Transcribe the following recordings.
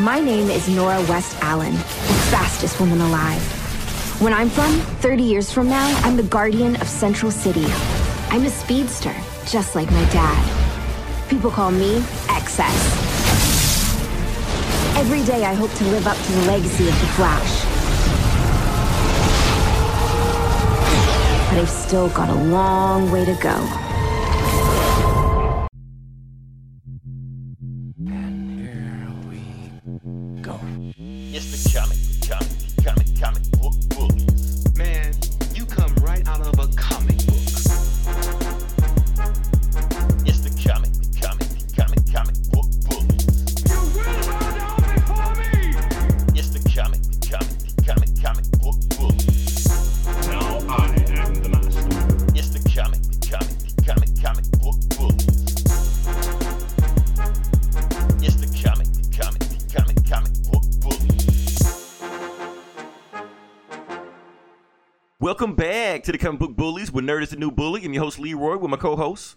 My name is Nora West Allen, the fastest woman alive. When I'm from, 30 years from now, I'm the guardian of Central City. I'm a speedster, just like my dad. People call me XS. Every day I hope to live up to the legacy of the Flash. But I've still got a long way to go. Nerd is the New Bully. I'm your host Leroy with my co-host.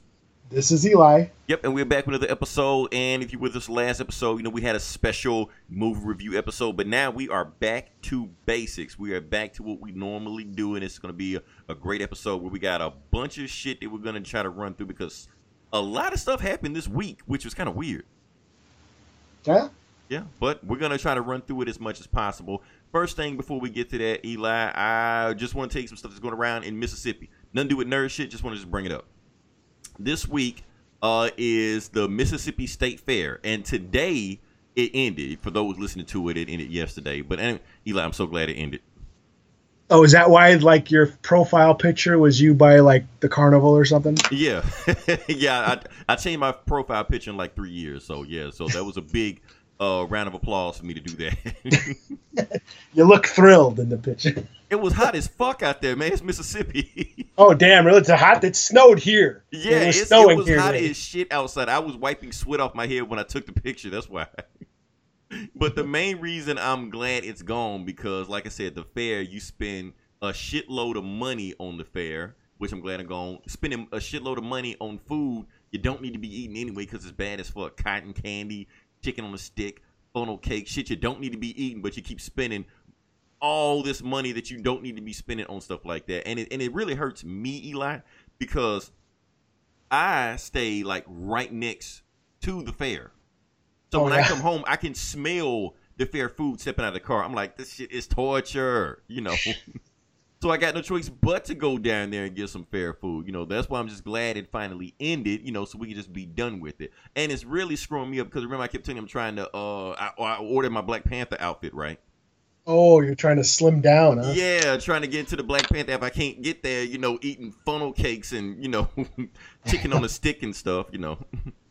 This is Eli. Yep, and we're back with another episode. And if you were with us last episode, you know we had a special movie review episode, but now we are back to basics. We are back to what we normally do, and it's going to be a, a great episode where we got a bunch of shit that we're going to try to run through because a lot of stuff happened this week, which was kind of weird. Yeah? Yeah, but we're gonna try to run through it as much as possible. First thing before we get to that, Eli, I just want to take some stuff that's going around in Mississippi. Nothing to do with nerd shit. Just want to just bring it up. This week uh, is the Mississippi State Fair, and today it ended. For those listening to it, it ended yesterday. But anyway, Eli, I'm so glad it ended. Oh, is that why like your profile picture was you by like the carnival or something? Yeah, yeah. I, I changed my profile picture in like three years, so yeah. So that was a big uh, round of applause for me to do that. You look thrilled in the picture. it was hot as fuck out there, man. It's Mississippi. Oh damn, really? It's hot. It snowed here. Yeah, it was it's, snowing it was here. hot today. as shit outside. I was wiping sweat off my head when I took the picture. That's why. but the main reason I'm glad it's gone because, like I said, the fair you spend a shitload of money on the fair, which I'm glad I'm gone. Spending a shitload of money on food you don't need to be eating anyway because it's bad as fuck. Cotton candy, chicken on a stick, funnel cake, shit you don't need to be eating, but you keep spending all this money that you don't need to be spending on stuff like that. And it and it really hurts me, Eli, because I stay like right next to the fair. So Oh, when I come home, I can smell the fair food stepping out of the car. I'm like, this shit is torture, you know. so I got no choice but to go down there and get some fair food. You know, that's why I'm just glad it finally ended, you know, so we can just be done with it. And it's really screwing me up because remember I kept telling him I'm trying to uh I, I ordered my Black Panther outfit, right? Oh, you're trying to slim down, huh? Yeah, trying to get into the Black Panther. If I can't get there, you know, eating funnel cakes and you know, chicken on a stick and stuff, you know.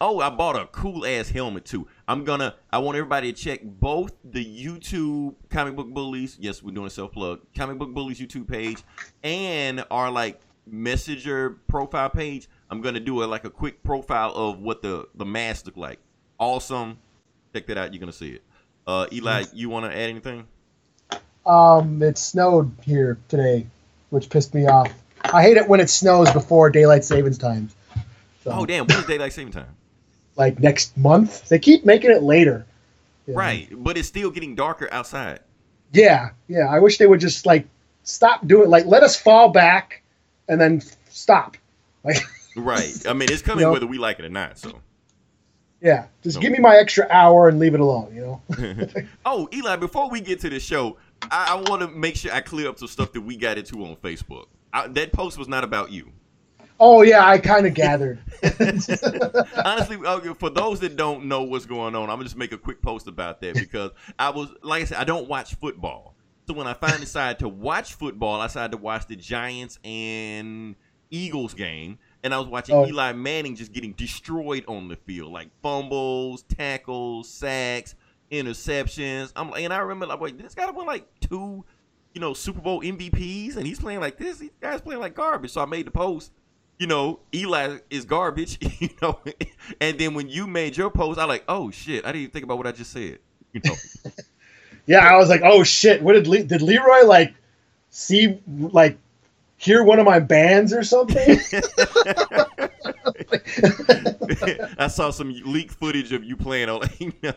oh, I bought a cool ass helmet too. I'm gonna. I want everybody to check both the YouTube Comic Book Bullies. Yes, we're doing a self plug. Comic Book Bullies YouTube page and our like Messenger profile page. I'm gonna do a like a quick profile of what the the mask look like. Awesome. Check that out. You're gonna see it. Uh, Eli, you want to add anything? Um, it snowed here today, which pissed me off. I hate it when it snows before daylight savings times. So, Oh damn! What is daylight saving time? Like next month, they keep making it later. Yeah. Right, but it's still getting darker outside. Yeah, yeah. I wish they would just like stop doing like let us fall back, and then stop. Like, Right. I mean, it's coming You know? whether we like it or not. So. yeah, just give me my extra hour and leave it alone. You know. oh, Eli, before we get to the show, I, I want to make sure I clear up some stuff that we got into on Facebook. I, that post was not about you. Oh yeah, I kind of gathered. Honestly, uh, for those that don't know what's going on, I'm gonna just make a quick post about that because I was, like I said, I don't watch football. So when I finally decided to watch football, I decided to watch the Giants and Eagles game, and I was watching Oh. Eli Manning just getting destroyed on the field, like fumbles, tackles, sacks, interceptions. I'm and I remember like, wait, this guy won like two, you know, Super Bowl MVPs, and he's playing like this. These guys playing like garbage. So I made the post you know, Eli is garbage, you know. And then when you made your post, I like, oh shit, I didn't even think about what I just said. You know. yeah, I was like, oh shit, what did Le- did Leroy like see like hear one of my bands or something? I saw some leaked footage of you playing on. You know.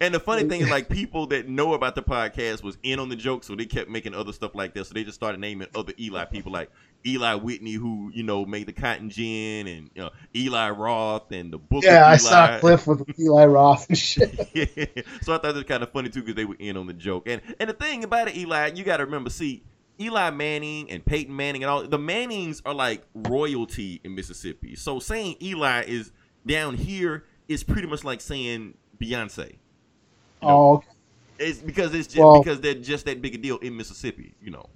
And the funny thing is, like, people that know about the podcast was in on the joke, so they kept making other stuff like that. So they just started naming other Eli people, like Eli Whitney, who you know made the cotton gin, and you know, Eli Roth, and the book. Yeah, I saw Cliff with Eli Roth and shit. so I thought it was kind of funny too because they were in on the joke. And and the thing about it, Eli, you got to remember, see, Eli Manning and Peyton Manning and all the Mannings are like royalty in Mississippi. So saying Eli is down here is pretty much like saying Beyonce. Oh, okay. It's because it's just Well- because they're just that big a deal in Mississippi, you know.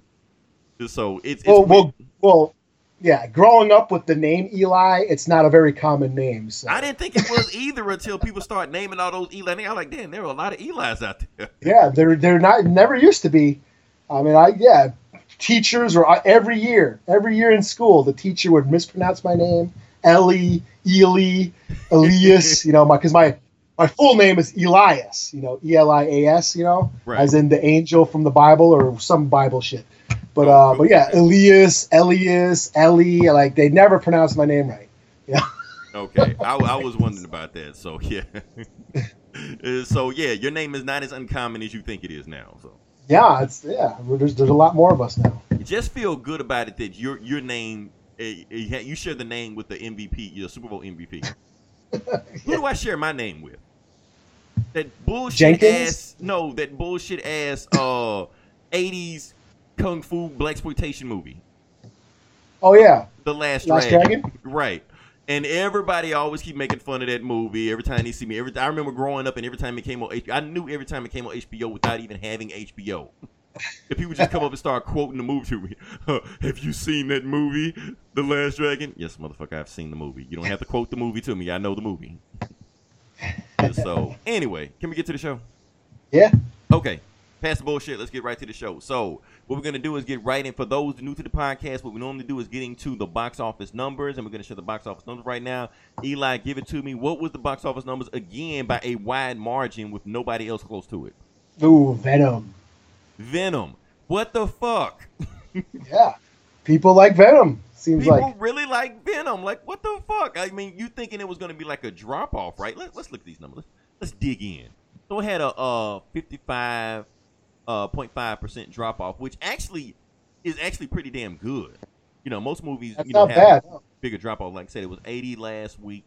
So it's, it's well, well, well, yeah. Growing up with the name Eli, it's not a very common name. So. I didn't think it was either until people start naming all those Eli. I'm like, damn, there are a lot of Eli's out there. Yeah, they're they're not never used to be. I mean, I yeah, teachers or every year, every year in school, the teacher would mispronounce my name, Ellie, Eli, Elias. you know, my because my my full name is Elias. You know, E L I A S. You know, Right. as in the angel from the Bible or some Bible shit. But Oh, uh, but yeah, Elias, Elias, Ellie. Like they never pronounce my name right. Yeah. Okay, I, I was wondering about that. So yeah, Uh, so yeah, your name is not as uncommon as you think it is now. So Yeah, it's yeah. There's there's a lot more of us now. just feel good about it that your your name uh, uh, you share the name with the MVP, your Super Bowl MVP. Who do I share my name with? That bullshit Jenkins? ass no, that bullshit ass uh '80s kung fu black exploitation movie, Oh yeah, The Last, Last Dragon. Dragon? Right. And everybody always keep making fun of that movie every time they see me. Every I remember growing up and every time it came on HBO, I knew every time it came on HBO without even having HBO. If people just come up and start quoting the movie to me, "Huh, have you seen that movie, The Last Dragon? Yes, motherfucker, I've seen the movie. You don't have to quote the movie to me. I know the movie. So, anyway, can we get to the show? yeah. Okay, Pass the bullshit. Let's get right to the show. So, what we're gonna do is get right in. For those new to the podcast, what we normally do is getting to the box office numbers, and we're gonna show the box office numbers right now. Eli, give it to me. What was the box office numbers again by a wide margin with nobody else close to it? Ooh, Venom. Venom. What the fuck? Yeah, people like Venom. Seems People like really like Venom. Like, what the fuck? I mean, you thinking it was gonna be like a drop off, right? Let, let's look at these numbers. Let's, let's dig in. So it had a uh 55 uh 0.5 percent drop off, which actually is actually pretty damn good. You know, most movies that's you know not have bad. bigger drop off. Like I said, it was 80 last week.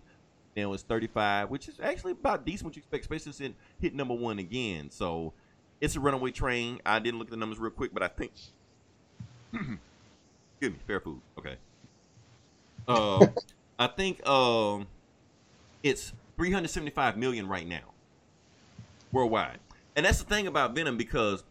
Then it was 35, which is actually about decent what you expect, especially since it hit number one again. So it's a runaway train. I didn't look at the numbers real quick, but I think. Excuse me, fair food. Okay. Uh, I think um, it's 375 million right now worldwide, and that's the thing about Venom because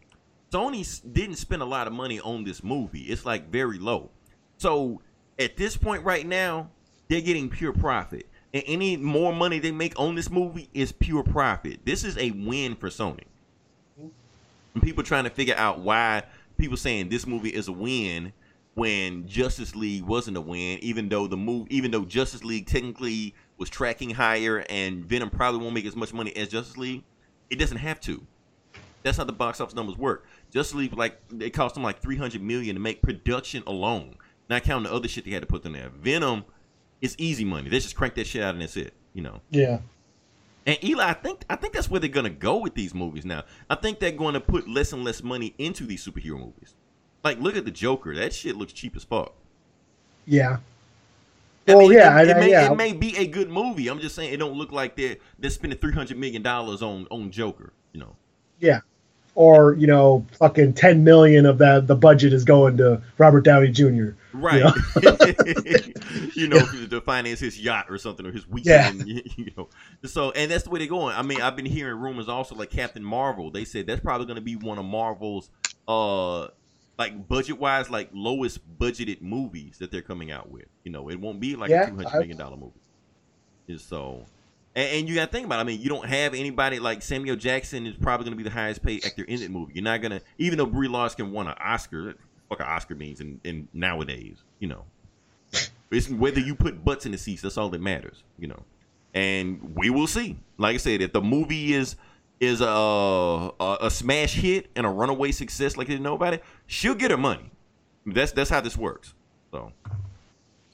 Sony didn't spend a lot of money on this movie. It's like very low. So at this point right now, they're getting pure profit. And any more money they make on this movie is pure profit. This is a win for Sony. And people trying to figure out why people saying this movie is a win when Justice League wasn't a win, even though the move even though Justice League technically was tracking higher and Venom probably won't make as much money as Justice League, it doesn't have to. That's how the box office numbers work. Just leave like it cost them like three hundred million to make production alone, not counting the other shit they had to put in there. Venom, it's easy money. They just crank that shit out and that's it. You know. Yeah, And Eli, I think I think that's where they're gonna go with these movies now. I think they're going to put less and less money into these superhero movies. Like, look at the Joker. That shit looks cheap as fuck. yeah. I Well, mean, yeah, it, it I- may, yeah. it may be a good movie. I'm just saying it don't look like they're they're spending three hundred million dollars on on Joker. You know, Yeah. Or, you know, fucking 10 million of that, the budget is going to Robert Downey Jr. right? Yeah. you know, to finance his yacht or something or his weekend. yeah. You know, so and that's the way they're going. I mean, I've been hearing rumors also like Captain Marvel. They said that's probably going to be one of Marvel's uh like budget wise like lowest budgeted movies that they're coming out with. You know, it won't be like Yeah, a two hundred million dollar movie. And so. And, and you got to think about. It. I mean, you don't have anybody like Samuel Jackson is probably going to be the highest paid actor in that movie. You're not gonna, even though Brie Larson won an Oscar. Fuck an Oscar means in, in nowadays, you know. It's whether you put butts in the seats. That's all that matters, you know. And we will see. Like I said, if the movie is is a a, a smash hit and a runaway success, like they know about it, she'll get her money. That's that's how this works. So,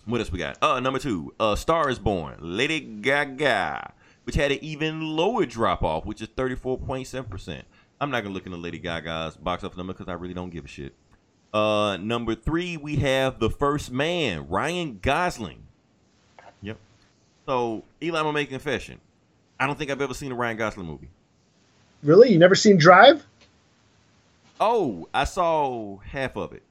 what else we got? Uh, number two, uh, Star is Born. Lady Gaga which had an even lower drop off, which is 34.7%. I'm not gonna look into Lady Gaga's box office number because I really don't give a shit. Uh, number three, we have The First Man, Ryan Gosling. Yep. So, Eli, I'm gonna make a confession. I don't think I've ever seen a Ryan Gosling movie. Really? You never seen Drive? Oh, I saw half of it.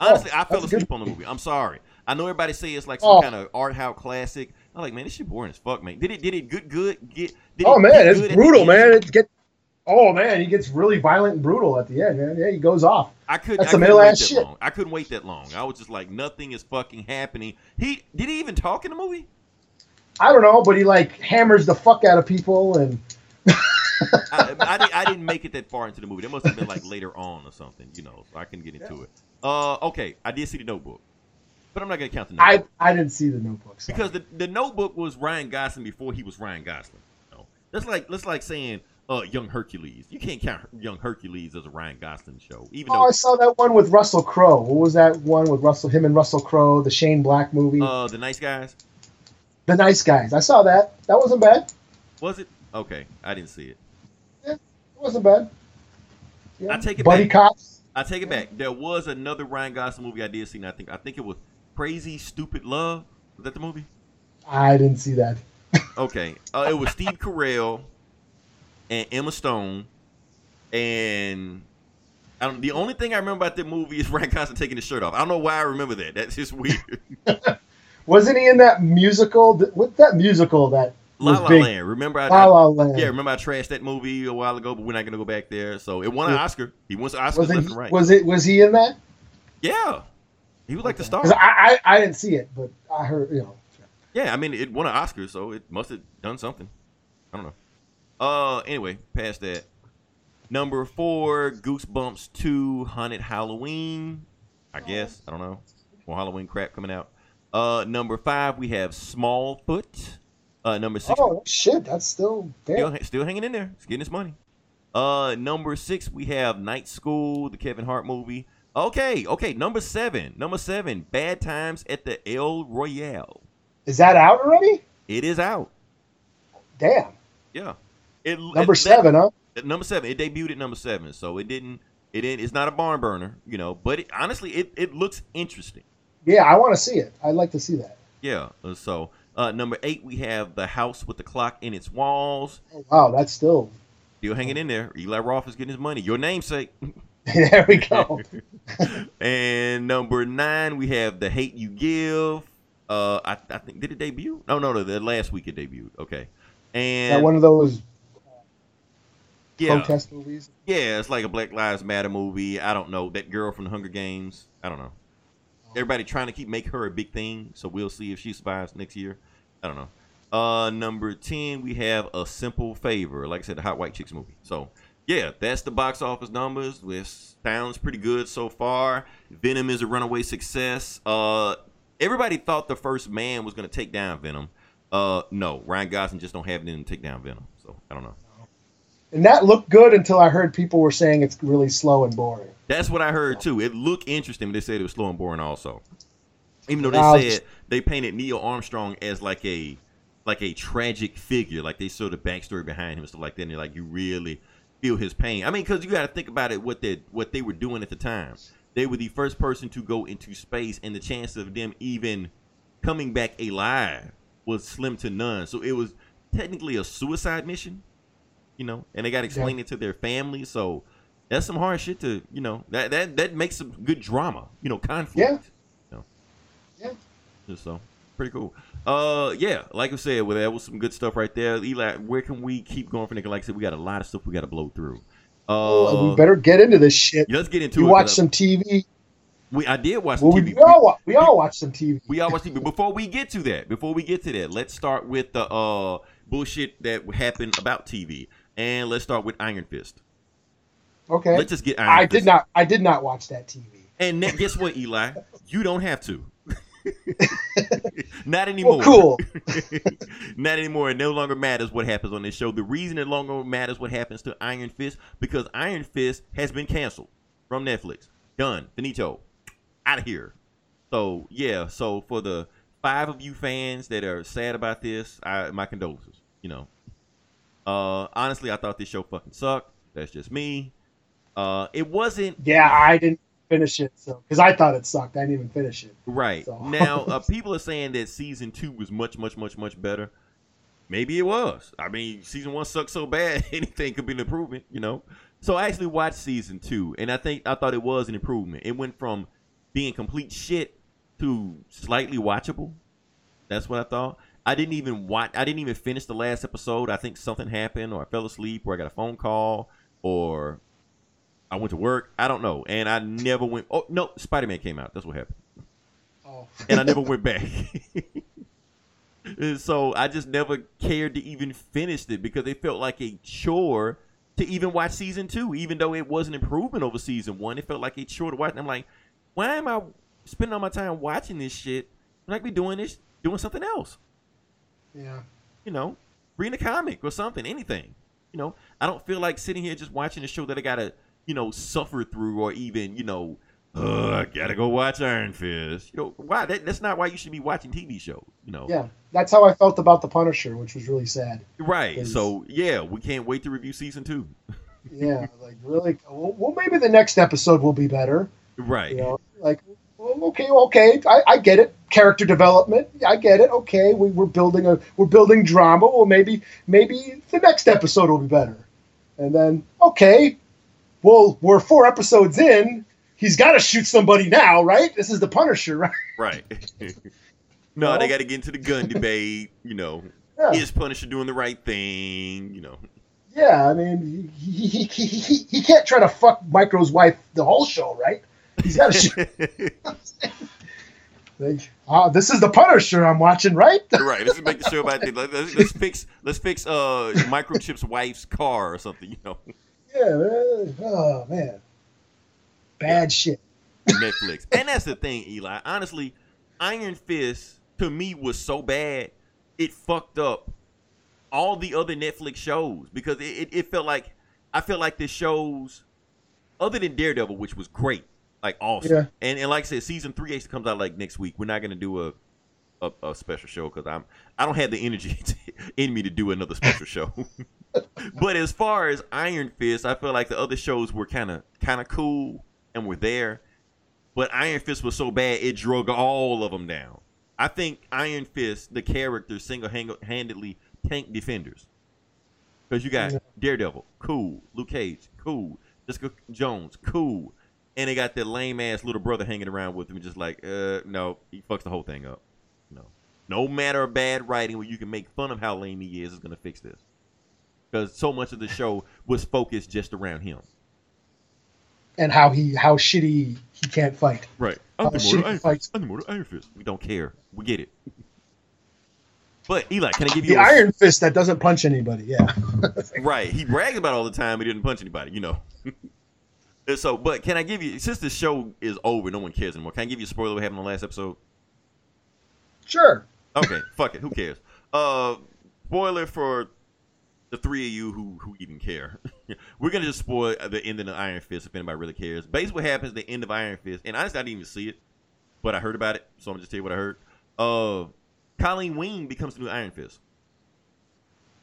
Honestly, I fell Oh, that's a good asleep on the movie. I'm sorry. I know everybody say it's like some Oh. kind of art house classic. I'm like, man, this shit boring as fuck, man. Did it? Did it good? Good? Get? Oh man, it's good at the brutal, man. It get. Oh man, he gets really violent and brutal at the end, man. Yeah, he goes off. I couldn't. That's I some couldn't wait that shit. long. I couldn't wait that long. I was just like, nothing is fucking happening. He did he even talk in the movie? I don't know, but he like hammers the fuck out of people, and I, I, didn't, I didn't make it that far into the movie. That must have been like later on or something, you know. So I couldn't get into it. Uh, okay, I did see the Notebook, but I'm not gonna count the Notebook. I I didn't see the Notebook so. because the, the Notebook was Ryan Gosling before he was Ryan Gosling. You know? That's like that's like saying uh, Young Hercules. You can't count Young Hercules as a Ryan Gosling show, even Oh, I saw that one with Russell Crowe. What was that one with Russell? Him and Russell Crowe, the Shane Black movie, though uh, the Nice Guys The Nice Guys. I saw that. That wasn't bad. was it? Okay, I didn't see it. Yeah, It wasn't bad. Yeah. I take it Buddy back. Cops. I take it back. There was another Ryan Gosling movie I did see. And I think I think it was Crazy Stupid Love. Was that the movie? I didn't see that. Okay, uh, it was Steve Carell and Emma Stone, and I don't, the only thing I remember about that movie is Ryan Gosling taking his shirt off. I don't know why I remember that. That's just weird. Wasn't he in that musical? What's that musical that La La big? Land. Remember, I, La La Land. yeah, remember I trashed that movie a while ago, but we're not gonna go back there. So it won an Yeah. Oscar. He won Oscars Was left it? and right. Was it? Was he in that? yeah, he was like the star. I, I I didn't see it, but I heard you know. Yeah, I mean it won an Oscar, so it must have done something. I don't know. Uh, anyway, past that. Number four, Goosebumps Two, Haunted Halloween. I guess I don't know. More Halloween crap coming out. Uh, number five, we have Smallfoot. Uh, number six, Oh shit, that's still still, still hanging in there. It's getting its money. Uh, number six, we have Night School, the Kevin Hart movie. Okay, okay. Number seven, number seven, Bad Times at the El Royale. Is that out already? It is out. Damn. Yeah. It, Number it- seven, huh? number seven. It debuted at number seven, so it didn't. It didn't. It's not a barn burner, you know. But it, honestly, it, it looks interesting. Yeah, I want to see it. I'd like to see that. Yeah. uh, So uh, number eight, we have the house with the clock in its walls. Oh, wow, that's still. Still hanging in there. Eli Roth is getting his money. Your namesake. there we go. and number nine, we have the hate you give. Uh, I, I think did it debut? No, no, no. The last week it debuted. Okay. And that one of those yeah, protest movies. Yeah, it's like a Black Lives Matter movie. I don't know. That girl from the Hunger Games. I don't know. Everybody trying to keep make her a big thing, so we'll see if she survives next year. I don't know. Uh number 10, we have A Simple Favor. Like I said, the Hot White Chicks movie. So, yeah, that's the box office numbers. This sounds pretty good so far. Venom is a runaway success. Uh everybody thought the first man was going to take down Venom. Uh no, Ryan Gosling just don't have it in to take down Venom. So, I don't know. And that looked good until I heard people were saying it's really slow and boring. That's what I heard too. It looked interesting, but they said it was slow and boring also. Even though they said they painted Neil Armstrong as like a like a tragic figure, like they saw the backstory behind him and stuff like that, and they're like you really feel his pain. I mean, because you got to think about it, what they what they were doing at the time. They were the first person to go into space, and the chance of them even coming back alive was slim to none. So it was technically a suicide mission, you know, and they got to explain it to their family. So that's some hard shit to, you know, that that that makes some good drama, you know, conflict. Yeah. You know. Yeah. Just so pretty cool. Uh, yeah, like I said, well, that was some good stuff right there. Eli, where can we keep going for nigga? Like I said, we got a lot of stuff we got to blow through. Uh, we better get into this shit. let's get into You it. watch 'cause some TV. We I did watch Well, some we, TV. we all wa- we all watch some TV. We all watch TV. Before we get to that, before we get to that, let's start with the uh bullshit that happened about TV, and let's start with Iron Fist. Okay. Let's just get Iron I Fist. did not. I did not watch that TV. And guess what, Eli? You don't have to. Not anymore. Well, cool. Not anymore. It no longer matters what happens on this show. The reason it no longer matters what happens to Iron Fist because Iron Fist has been canceled from Netflix. Done. Finito. Out of here. So yeah. So for the five of you fans that are sad about this, I, my condolences. You know, uh, honestly, I thought this show fucking sucked. That's just me. Uh, it wasn't Yeah, I didn't finish it so because I thought it sucked. I didn't even finish it. right So- now. Uh, people are saying that season two was much, much, much, much better. Maybe it was. I mean, season one sucked so bad, anything could be an improvement, you know. So I actually watched season two, and I think I thought it was an improvement. It went from being complete shit to slightly watchable. That's what I thought. I didn't even watch. I didn't even finish the last episode. I think something happened, or I fell asleep, or I got a phone call, or I went to work. I don't know, and I never went. Oh no, Spider Man came out. That's what happened Oh, and I never went back. And so I just never cared to even finish it because it felt like a chore to even watch season two, even though it was an improvement over season one. It felt like a chore to watch. And I'm like, why am I spending all my time watching this shit when I could be doing this, doing something else? yeah. You know, reading a comic or something, anything. You know, I don't feel like sitting here just watching a show that I gotta, you know, suffer through or even, you know, uh, I gotta go watch Iron Fist. You know, why? That, that's not why you should be watching TV shows. You know, Yeah, that's how I felt about the Punisher, which was really sad. right. So yeah, we can't wait to review season two. Yeah, like really. Well, well, maybe the next episode will be better. Right. You know, like well, okay, okay, I, I get it. Character development, I get it. Okay, we, we're building a we're building drama. Well, maybe maybe the next episode will be better. And then okay, well we're four episodes in. He's got to shoot somebody now, right? This is the Punisher, right? Right. no, Well- they got to get into the gun debate. You know, Yeah. is Punisher doing the right thing? You know. Yeah, I mean, he, he, he, he, he can't try to fuck Micro's wife the whole show, right? He's got to shoot. Like, ah, this is the Punisher I'm watching, right? right. Let's make the show about. Let- Let's, let's fix. Let's fix. Uh, Microchip's wife's car or something. You know, Yeah. Oh man, bad shit. Netflix. And that's the thing, Eli. Honestly, Iron Fist to me was so bad, it fucked up all the other Netflix shows because it, it, it felt like I felt like the shows, other than Daredevil, which was great, like awesome. Yeah. And and like I said, season three actually comes out like next week. We're not gonna do a a, a special show because I'm I don't have the energy in me to do another special show. but as far as Iron Fist, I feel like the other shows were kind of kind of cool and were there, but Iron Fist was so bad it drug all of them down. I think Iron Fist, the character, single handedly tanked Defenders. Because you got Yeah. Daredevil, cool. Luke Cage, cool. Jessica Jones, cool. And they got that lame ass little brother hanging around with him, just like, uh, no, he fucks the whole thing up. No, no matter of bad writing where you can make fun of how lame he is, is gonna fix this. Because so much of the show was focused just around him. And how he how shitty he can't fight. Right. I'm the mortal Iron fights. Fist. I'm the mortal Iron Fist. We don't care. We get it. But Eli, can I give The you a, Iron Fist that doesn't punch anybody. Yeah. Right. He brags about it all the time. He didn't punch anybody, you know. So, but can I give you since the show is over, no one cares anymore. Can I give you a spoiler what happened in the last episode? Sure. Okay, fuck it. Who cares? Uh, spoiler for the three of you who who even care. We're gonna just spoil the end of Iron Fist if anybody really cares. Basically, what happens at the end of Iron Fist, and honestly, I didn't even see it, but I heard about it, so I'm gonna just tell you what I heard. Uh, Colleen Wing becomes the new Iron Fist.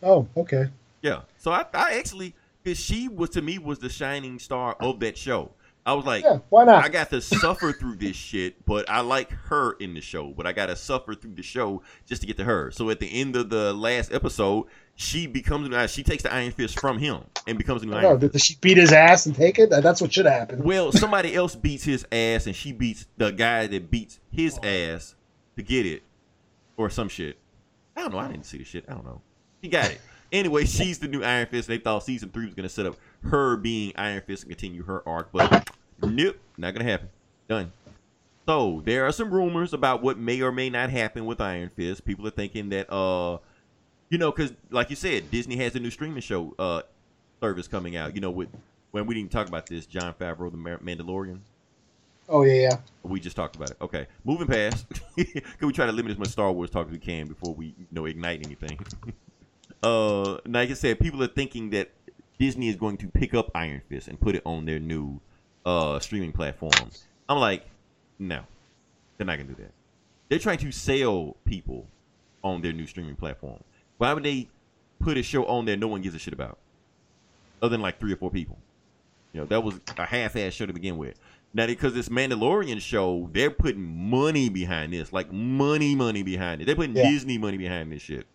Oh, okay. Yeah. So I, I actually, because she was to me was the shining star of that show. I was like, Yeah, why not? I got to suffer through this shit, but I like her in the show. But I got to suffer through the show just to get to her. So at the end of the last episode, she becomes an she takes the Iron Fist from him and becomes a new Iron know, Fist. did she beat his ass and take it? That's what should happen. Well, somebody else beats his ass, and she beats the guy that beats his ass to get it, or some shit. I don't know. I didn't see the shit. I don't know. He got it. Anyway, she's the new Iron Fist. They thought season three was gonna set up her being Iron Fist and continue her arc, but nope, not gonna happen. Done. So there are some rumors about what may or may not happen with Iron Fist. People are thinking that, uh, you know, because like you said, Disney has a new streaming show uh service coming out. You know, with when we didn't talk about this, Jon Favreau, the Mandalorian. Oh yeah, yeah. We just talked about it. Okay, moving past. Can we try to limit as much Star Wars talk as we can before we, you know, ignite anything? uh, like I said, people are thinking that Disney is going to pick up Iron Fist and put it on their new uh streaming platform. I'm like, no, they're not gonna do that. they're trying to sell people on their new streaming platform. Why would they put a show on there no one gives a shit about, other than like three or four people? You know, that was a half-ass show to begin with. Now, because this Mandalorian show, they're putting money behind this, like money, money behind it. They're putting Yeah. Disney money behind this shit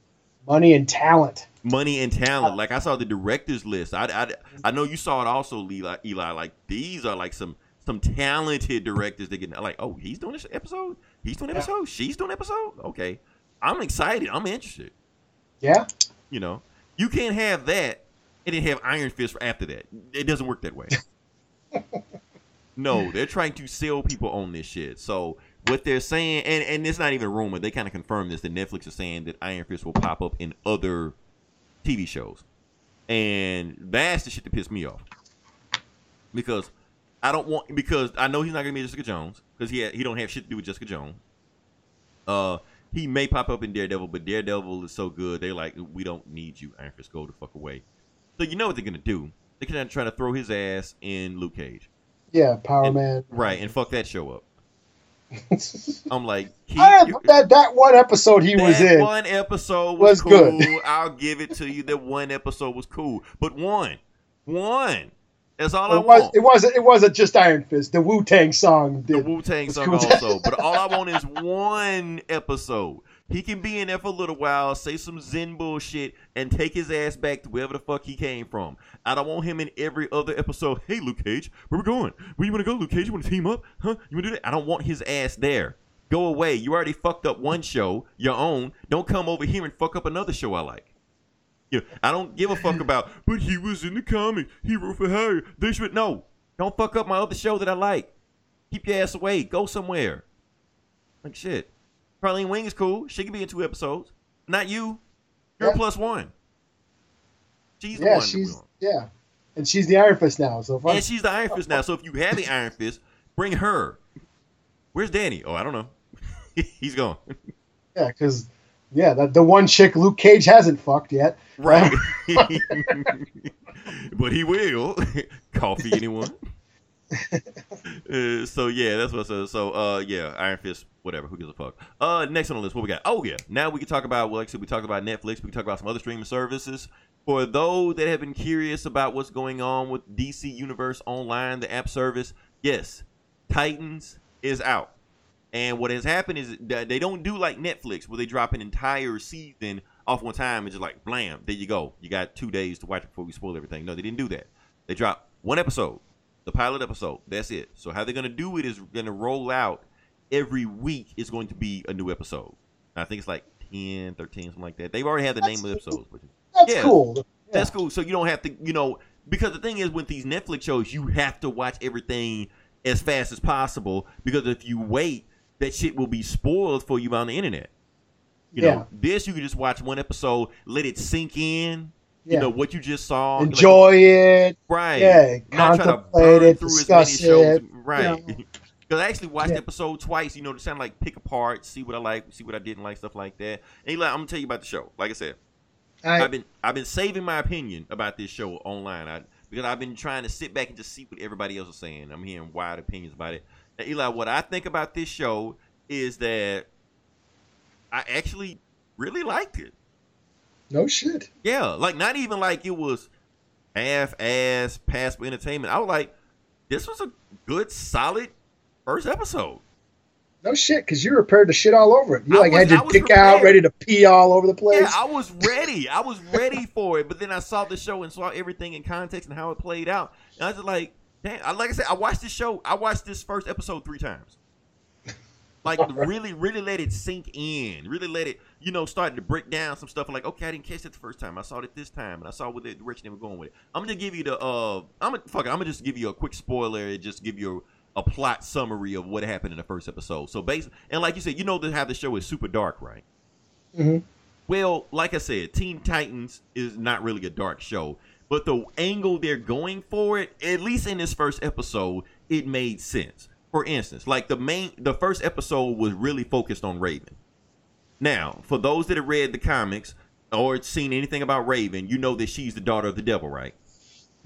Money and talent. money and talent. Uh, like I saw the directors list. I, I, I know you saw it also, Eli. Eli. Like these are like some some talented directors that get like, oh, he's doing this episode. He's doing Yeah. episode. She's doing episode. Okay, I'm excited. I'm interested. Yeah. You know, you can't have that and then have Iron Fist after that. It doesn't work that way. no, they're trying to sell people on this shit. So what they're saying, and and it's not even a rumor. They kind of confirmed this. That Netflix is saying that Iron Fist will pop up in other TV shows, and that's the shit that pissed me off because I don't want because I know he's not gonna be Jessica Jones because he ha- he don't have shit to do with Jessica Jones. Uh, he may pop up in Daredevil, but Daredevil is so good. They're like, we don't need you, Iron Fist. Go the fuck away. So you know what they're gonna do? They're gonna try to throw his ass in Luke Cage, Yeah. Power And- Man. right? And fuck that show up. I'm like, he, I, that that one episode he was in. one episode was, was cool. good. I'll give it to you. That one episode was cool, but one, one. That's all I it was want. it wasn't it wasn't just Iron Fist. The Wu Tang song the. Wu Tang song cool. also. But all I want is one episode. He can be in there for a little while, say some Zen bullshit, and take his ass back to wherever the fuck he came from. I don't want him in every other episode. Hey, Luke Cage, where we going? Where you want to go, Luke Cage? You want to team up? Huh? You want to do that? I don't want his ass there. Go away. You already fucked up one show, your own. Don't come over here and fuck up another show I like. You know, I don't give a fuck about, but he was in the comic. He wrote for hire. They should no. Don't fuck up my other show that I like. Keep your ass away. Go somewhere. Like shit. Colleen Wing is cool. She could be in two episodes. Not you. You're a Yeah. plus one. She's the yeah, one. she's yeah, and she's the Iron Fist now. So far, And she's the Iron Fist now. So if you have the Iron Fist, bring her. Where's Danny? Oh, I don't know. He's gone. yeah, because yeah, that the one chick Luke Cage hasn't fucked yet. Right. but he will. Coffee, anyone? uh, so yeah, that's what I said. so uh yeah, Iron Fist, whatever. Who gives a fuck? Uh, next on the list, what we got? Oh yeah, now we can talk about. Well, like I said, we talked about Netflix. We can talk about some other streaming services. For those that have been curious about what's going on with DC Universe Online, the app service, yes, Titans is out. And what has happened is that they don't do like Netflix, where they drop an entire season off one time and just like blam, there you go. You got two days to watch it before we spoil everything. No, they didn't do that. They drop one episode, the pilot episode. That's it. So how they're gonna do it is gonna roll out every week. Is going to be a new episode. I think it's like 10, 13, something like that. They've already had the name of the episodes. But That's Yeah. cool. that's cool. So you don't have to, you know, because the thing is with these Netflix shows, you have to watch everything as fast as possible because if you wait, that shit will be spoiled for you on the internet. You Yeah. know, this you can just watch one episode, let it sink in. Yeah. You know what you just saw. like- Enjoy it. right? yeah, Not try to burn it, through as many shows, it, right? you know. Because I actually watched Yeah. the episode twice, you know, to sound like pick apart, see what I like, see what I didn't like, stuff like that. And Eli, I'm gonna tell you about the show. Like I said, I, I've been I've been saving my opinion about this show online. I, because I've been trying to sit back and just see what everybody else is saying. I'm hearing wide opinions about it. Now, Eli, what I think about this show is that I actually really liked it. No shit. Yeah, like not even like it was half-ass passable entertainment. I was like, this was a good, solid first episode. No shit, because you were prepared to shit all over it. You I like was- had your dick out, ready to pee all over the place. Yeah, I was ready. I was ready for it. But then I saw the show and saw everything in context and how it played out. And I was just like, damn. I, like I said, I watched this show. I watched this first episode three times. Like really, really let it sink in. Really let it, you know, starting to break down some stuff. Like, okay, I didn't catch it the first time. I saw it this time, and I saw what the direction they were going with it. I'm gonna give you the. uh I'm gonna fuck. It, I'm gonna just give you a quick spoiler and just give you a, a plot summary of what happened in the first episode. So basically, and like you said, you know that how the show is super dark, right? Mhm. Well, like I said, Teen Titans is not really a dark show, but the angle they're going for it, at least in this first episode, it made sense. For instance, like the main, the first episode was really focused on Raven. Now, for those that have read the comics or seen anything about Raven, you know that she's the daughter of the devil, right?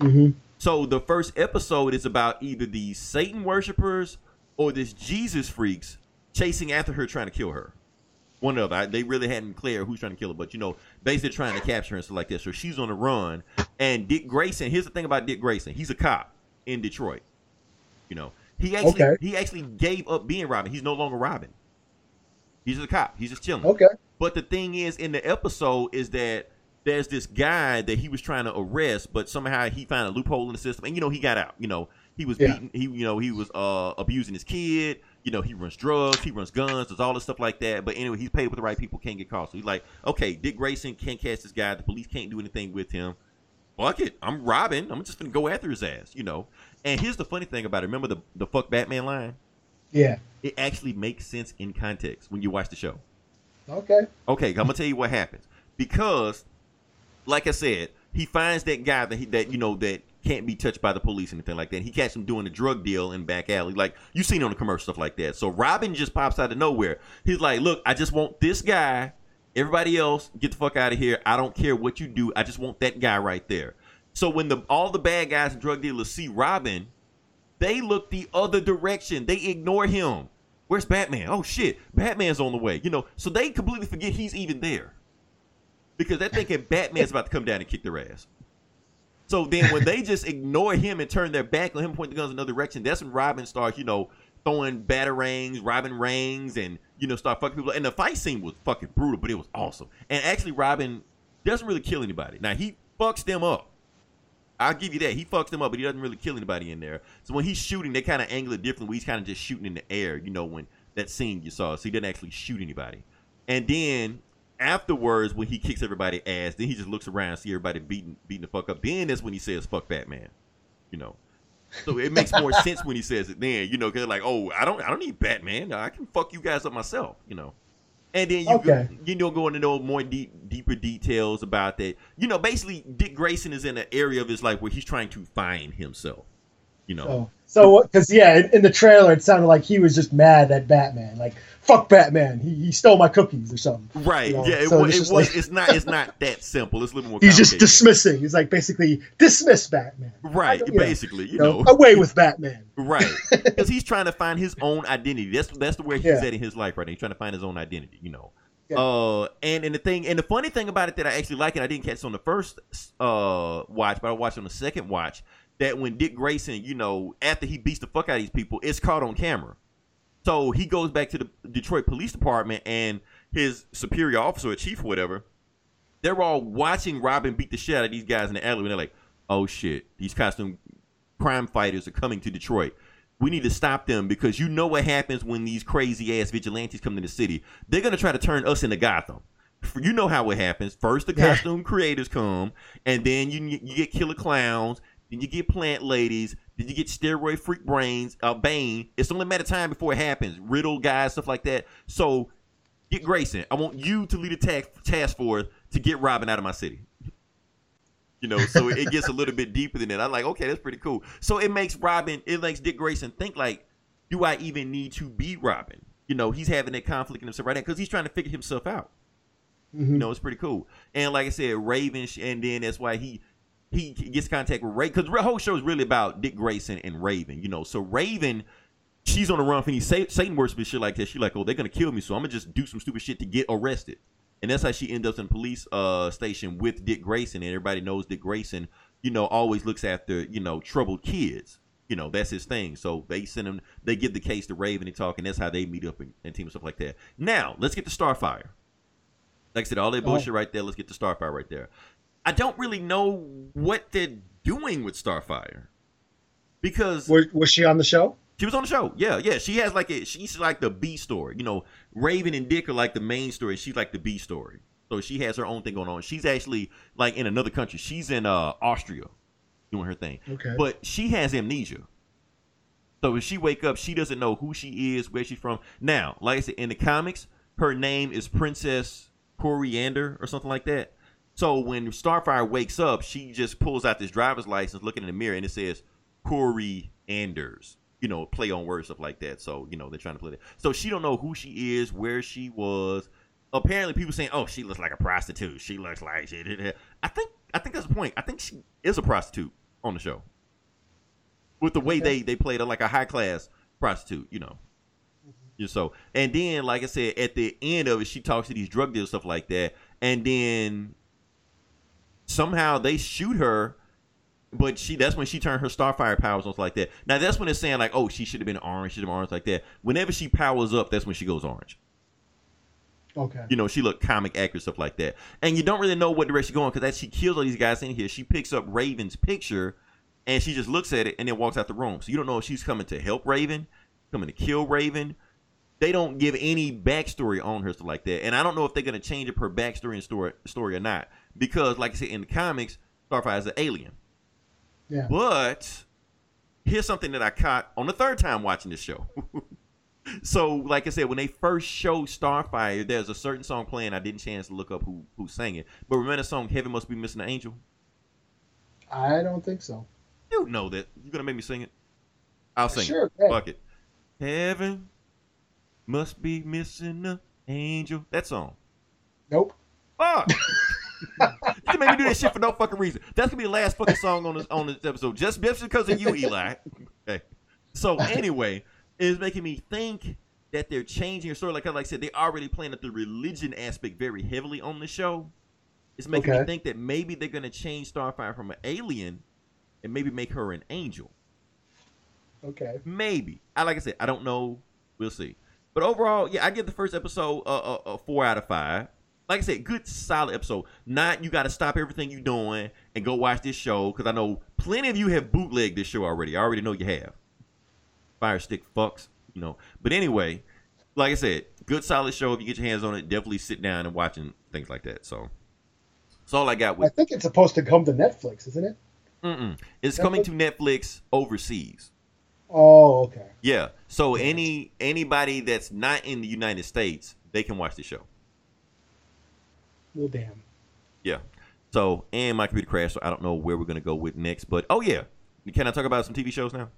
hmm So the first episode is about either these Satan worshippers or this Jesus freaks chasing after her, trying to kill her. One of I, they really hadn't clear who's trying to kill her, but you know, basically trying to capture her and stuff like that. So she's on the run. And Dick Grayson, here's the thing about Dick Grayson: he's a cop in Detroit. You know, he actually Okay. he actually gave up being Robin. He's no longer Robin. He's just a cop. He's just chilling. Okay. But the thing is, in the episode, is that there's this guy that he was trying to arrest, but somehow he found a loophole in the system, and you know he got out. You know he was Yeah. beating, he you know he was uh abusing his kid. You know he runs drugs, he runs guns, does all this stuff like that. But anyway, he's paid with the right people, can't get caught. So he's like, okay, Dick Grayson can't catch this guy. The police can't do anything with him. Fuck it, I'm robbing. I'm just gonna go after his ass. You know. And here's the funny thing about it. Remember the the fuck Batman line? Yeah. It actually makes sense in context when you watch the show. Okay. Okay, I'm gonna tell you what happens because, like I said, he finds that guy that he that you know that can't be touched by the police and anything like that. And He catches him doing a drug deal in back alley, like you seen on the commercial stuff like that. So Robin just pops out of nowhere. He's like, "Look, I just want this guy. Everybody else, get the fuck out of here. I don't care what you do. I just want that guy right there." So when the all the bad guys and drug dealers see Robin, they look the other direction. They ignore him. Where's Batman? Oh shit, Batman's on the way. You know, so they completely forget he's even there because they're thinking Batman's about to come down and kick their ass. So then when they just ignore him and turn their back on him, point the guns in another direction, that's when Robin starts, you know, throwing batarangs, Robin rings, and you know, start fucking people. And the fight scene was fucking brutal, but it was awesome. And actually, Robin doesn't really kill anybody. Now he fucks them up. I'll give you that. He fucks them up, but he doesn't really kill anybody in there. So when he's shooting, they kind of angle it differently. Where he's kind of just shooting in the air, you know, when that scene you saw. So he doesn't actually shoot anybody. And then afterwards, when he kicks everybody ass, then he just looks around, see everybody beating beating the fuck up. Then that's when he says "fuck Batman," you know. So it makes more sense when he says it then, you know, because like, oh, I don't, I don't need Batman. I can fuck you guys up myself, you know. And then you Okay. you know go into know more deep deeper details about that. You know, basically Dick Grayson is in an area of his life where he's trying to find himself. You know. So, so because yeah, in, in the trailer it sounded like he was just mad at Batman, like fuck Batman, he, he stole my cookies or something. Right. You know, yeah. It, so it was. like- it's not. It's not that simple. It's a little more. He's just dismissing. He's like basically dismiss Batman. Right. Yeah. Basically, you know, know. away with Batman. Right. Because he's trying to find his own identity. That's that's the where he's Yeah. at in his life right now. He's trying to find his own identity. You know. Yeah. Uh, and and the thing and the funny thing about it that I actually like it, I didn't catch on the first uh watch, but I watched on the second watch that when Dick Grayson, you know, after he beats the fuck out of these people, it's caught on camera. So he goes back to the Detroit Police Department and his superior officer or chief or whatever, they're all watching Robin beat the shit out of these guys in the alley and they're like, oh shit, these costume crime fighters are coming to Detroit. We need to stop them because you know what happens when these crazy ass vigilantes come to the city. They're gonna try to turn us into Gotham. You know how it happens. First, the costume creators come, and then you you get killer clowns. Then you get plant ladies. Then you get steroid freak brains. Uh, Bane. It's only a matter of time before it happens. Riddle guys, stuff like that. So, get Grayson. I want you to lead a task task force to get Robin out of my city. You know, so it gets a little bit deeper than that. I'm like, okay, that's pretty cool. So it makes Robin, it makes Dick Grayson think like, do I even need to be Robin? You know, he's having that conflict in himself right now because he's trying to figure himself out. Mhm. You know, it's pretty cool. And like I said, Raven, and then that's why he he gets contact with Raven because the whole show is really about Dick Grayson and Raven. You know, so Raven, she's on the run from these Sa- Satan worshipers shit like that. She's like, oh, they're gonna kill me, so I'm gonna just do some stupid shit to get arrested. And that's how she ends up in police uh station with Dick Grayson, and everybody knows Dick Grayson, you know, always looks after you know troubled kids. You know, that's his thing. So they send him, they give the case to Raven and talk, and that's how they meet up and, and team and stuff like that. Now, let's get to Starfire. Like I said, all that Oh. bullshit right there. Let's get to Starfire right there. I don't really know what they're doing with Starfire because Was, was she on the show? she was on the show. Yeah, yeah. She has like a she's like the B story. You know, Raven and Dick are like the main story. She's like the B story. So she has her own thing going on. She's actually like in another country. She's in uh Austria doing her thing. Okay. But she has amnesia. So if she wake up, she doesn't know who she is, where she's from. Now, like I said, in the comics, her name is Princess Coriander or something like that. So when Starfire wakes up, she just pulls out this driver's license, looking in the mirror, and it says Kory Anders. You know, play on words, stuff like that. So you know they're trying to play that. So she don't know who she is, where she was. Apparently, people saying, "Oh, she looks like a prostitute. She looks like she did. I think I think that's the point. I think she is a prostitute on the show. With the way they they played her like a high class prostitute, you know. Mm-hmm. Yeah, so and then like I said, at the end of it, she talks to these drug dealers stuff like that, and then somehow they shoot her. But she that's when she turned her Starfire powers on like that. Now that's when it's saying like, oh, she should have been orange, should have been orange like that. Whenever she powers up, that's when she goes orange. Okay. You know, she looked comic accurate stuff like that. And you don't really know what direction she's going because as she kills all these guys in here, she picks up Raven's picture and she just looks at it and then walks out the room. So you don't know if she's coming to help Raven, coming to kill Raven. They don't give any backstory on her stuff like that. And I don't know if they're gonna change up her backstory and story story or not. Because like I said in the comics, Starfire is an alien. Yeah. But here's something that I caught on the third time watching this show. so, like I said, when they first showed Starfire, there's a certain song playing. I didn't chance to look up who who sang it. But remember the song "Heaven Must Be Missing an Angel"? I don't think so. You know that. You're gonna make me sing it? I'll sing Sure, it. Fuck it. Heaven must be missing an angel. That song. Nope. Fuck. you made me do that shit for no fucking reason. That's gonna be the last fucking song on this on this episode, just because of you, Eli. okay. So anyway, it's making me think that they're changing your story. Like I like I said, they already playing at the religion aspect very heavily on the show. It's making me think that maybe they're gonna change Starfire from an alien and maybe make her an angel. Okay. Maybe. I like I said, I don't know. We'll see. But overall, yeah, I give the first episode a, a, a four out of five. Like I said, good solid episode. Not you got to stop everything you're doing and go watch this show because I know plenty of you have bootlegged this show already. I already know you have. Fire stick fucks, you know. But anyway, like I said, good solid show. If you get your hands on it, definitely sit down and watching things like that. So that's all I got With I think it's supposed to come to Netflix, isn't it? Mm-mm. It's coming to Netflix overseas. Oh, okay. Yeah. So any anybody that's not in the United States, they can watch the show. Well, damn. Yeah. So and my computer crashed, so I don't know where we're gonna go with next. But oh yeah, can I talk about some TV shows now?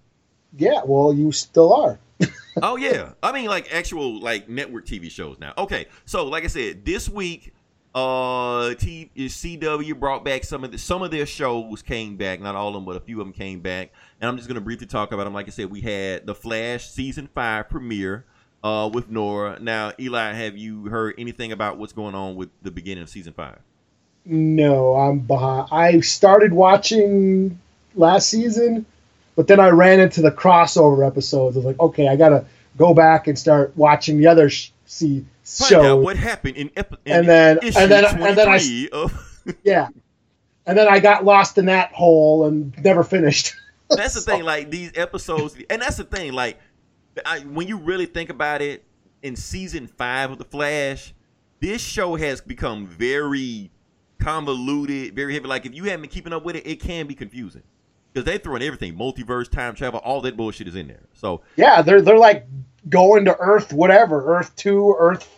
Yeah. Well, you still are. oh yeah, I mean like actual like network TV shows now. Okay, so like I said, this week, uh, T CW brought back some of the, some of their shows came back, not all of them, but a few of them came back, and I'm just gonna briefly talk about them. Like I said, we had the Flash season five premiere. Uh, with Nora. Now, Eli, have you heard anything about what's going on with the beginning of season five? No, I'm behind. I started watching last season, but then I ran into the crossover episodes. I was like, okay, I gotta go back and start watching the other sh- see out what happened in, ep- in And then- and then- and then I- of Yeah, and then I got lost in that hole and never finished. that's the thing like these episodes and that's the thing like I, when you really think about it in season five of the flash this show has become very convoluted very heavy like if you haven't been keeping up with it it can be confusing because they throw in everything multiverse time travel all that bullshit is in there so yeah, they're they're like going to Earth, whatever, Earth two, Earth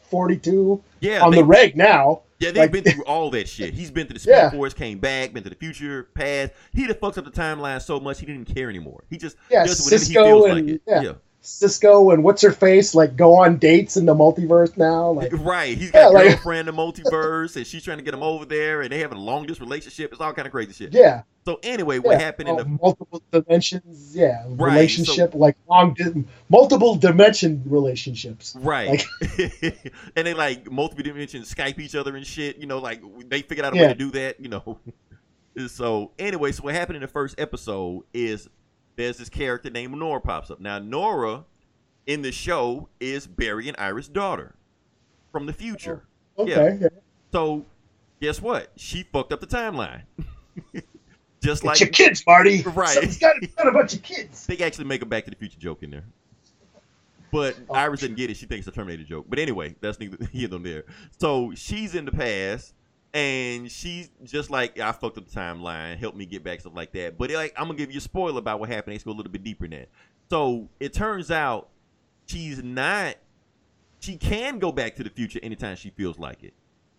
forty two yeah on they, the reg now. yeah they've like- been through all that shit he's been to the speed Yeah. force came back been to the future past he just fucks up the timeline so much he didn't care anymore he just Yeah, does whatever Cisco he feels and- like it yeah. yeah. Cisco and what's her face like go on dates in the multiverse now. Like, Right, he's got a like- girlfriend in the multiverse, and she's trying to get him over there, and they having a long distance relationship. It's all kind of crazy shit. yeah, So anyway, yeah. what happened oh, in Oh, the multiple dimensions? Yeah, Right, relationship like long, di- multiple dimension relationships. right, and they like multiple dimensions Skype each other and shit. You know, like they figured out a way to do that. You know. so anyway, so what happened in the first episode is there's this character named Nora pops up. Now Nora in the show is Barry and Iris' daughter from the future. Oh, okay, yeah. So guess what? She fucked up the timeline. Just Get like your kids, Marty. Right. Something's got, got a bunch of kids. they actually make a Back to the Future joke in there. But Oh. Iris didn't get it. She thinks it's a Terminator joke. But anyway, that's neither here nor there. So she's in the past, and she's just like, I fucked up the timeline. Help me get back, stuff like that. But like, I'm gonna give you a spoiler about what happened. Let's go a little bit deeper that. So it turns out she's not. She can go back to the future anytime she feels like it.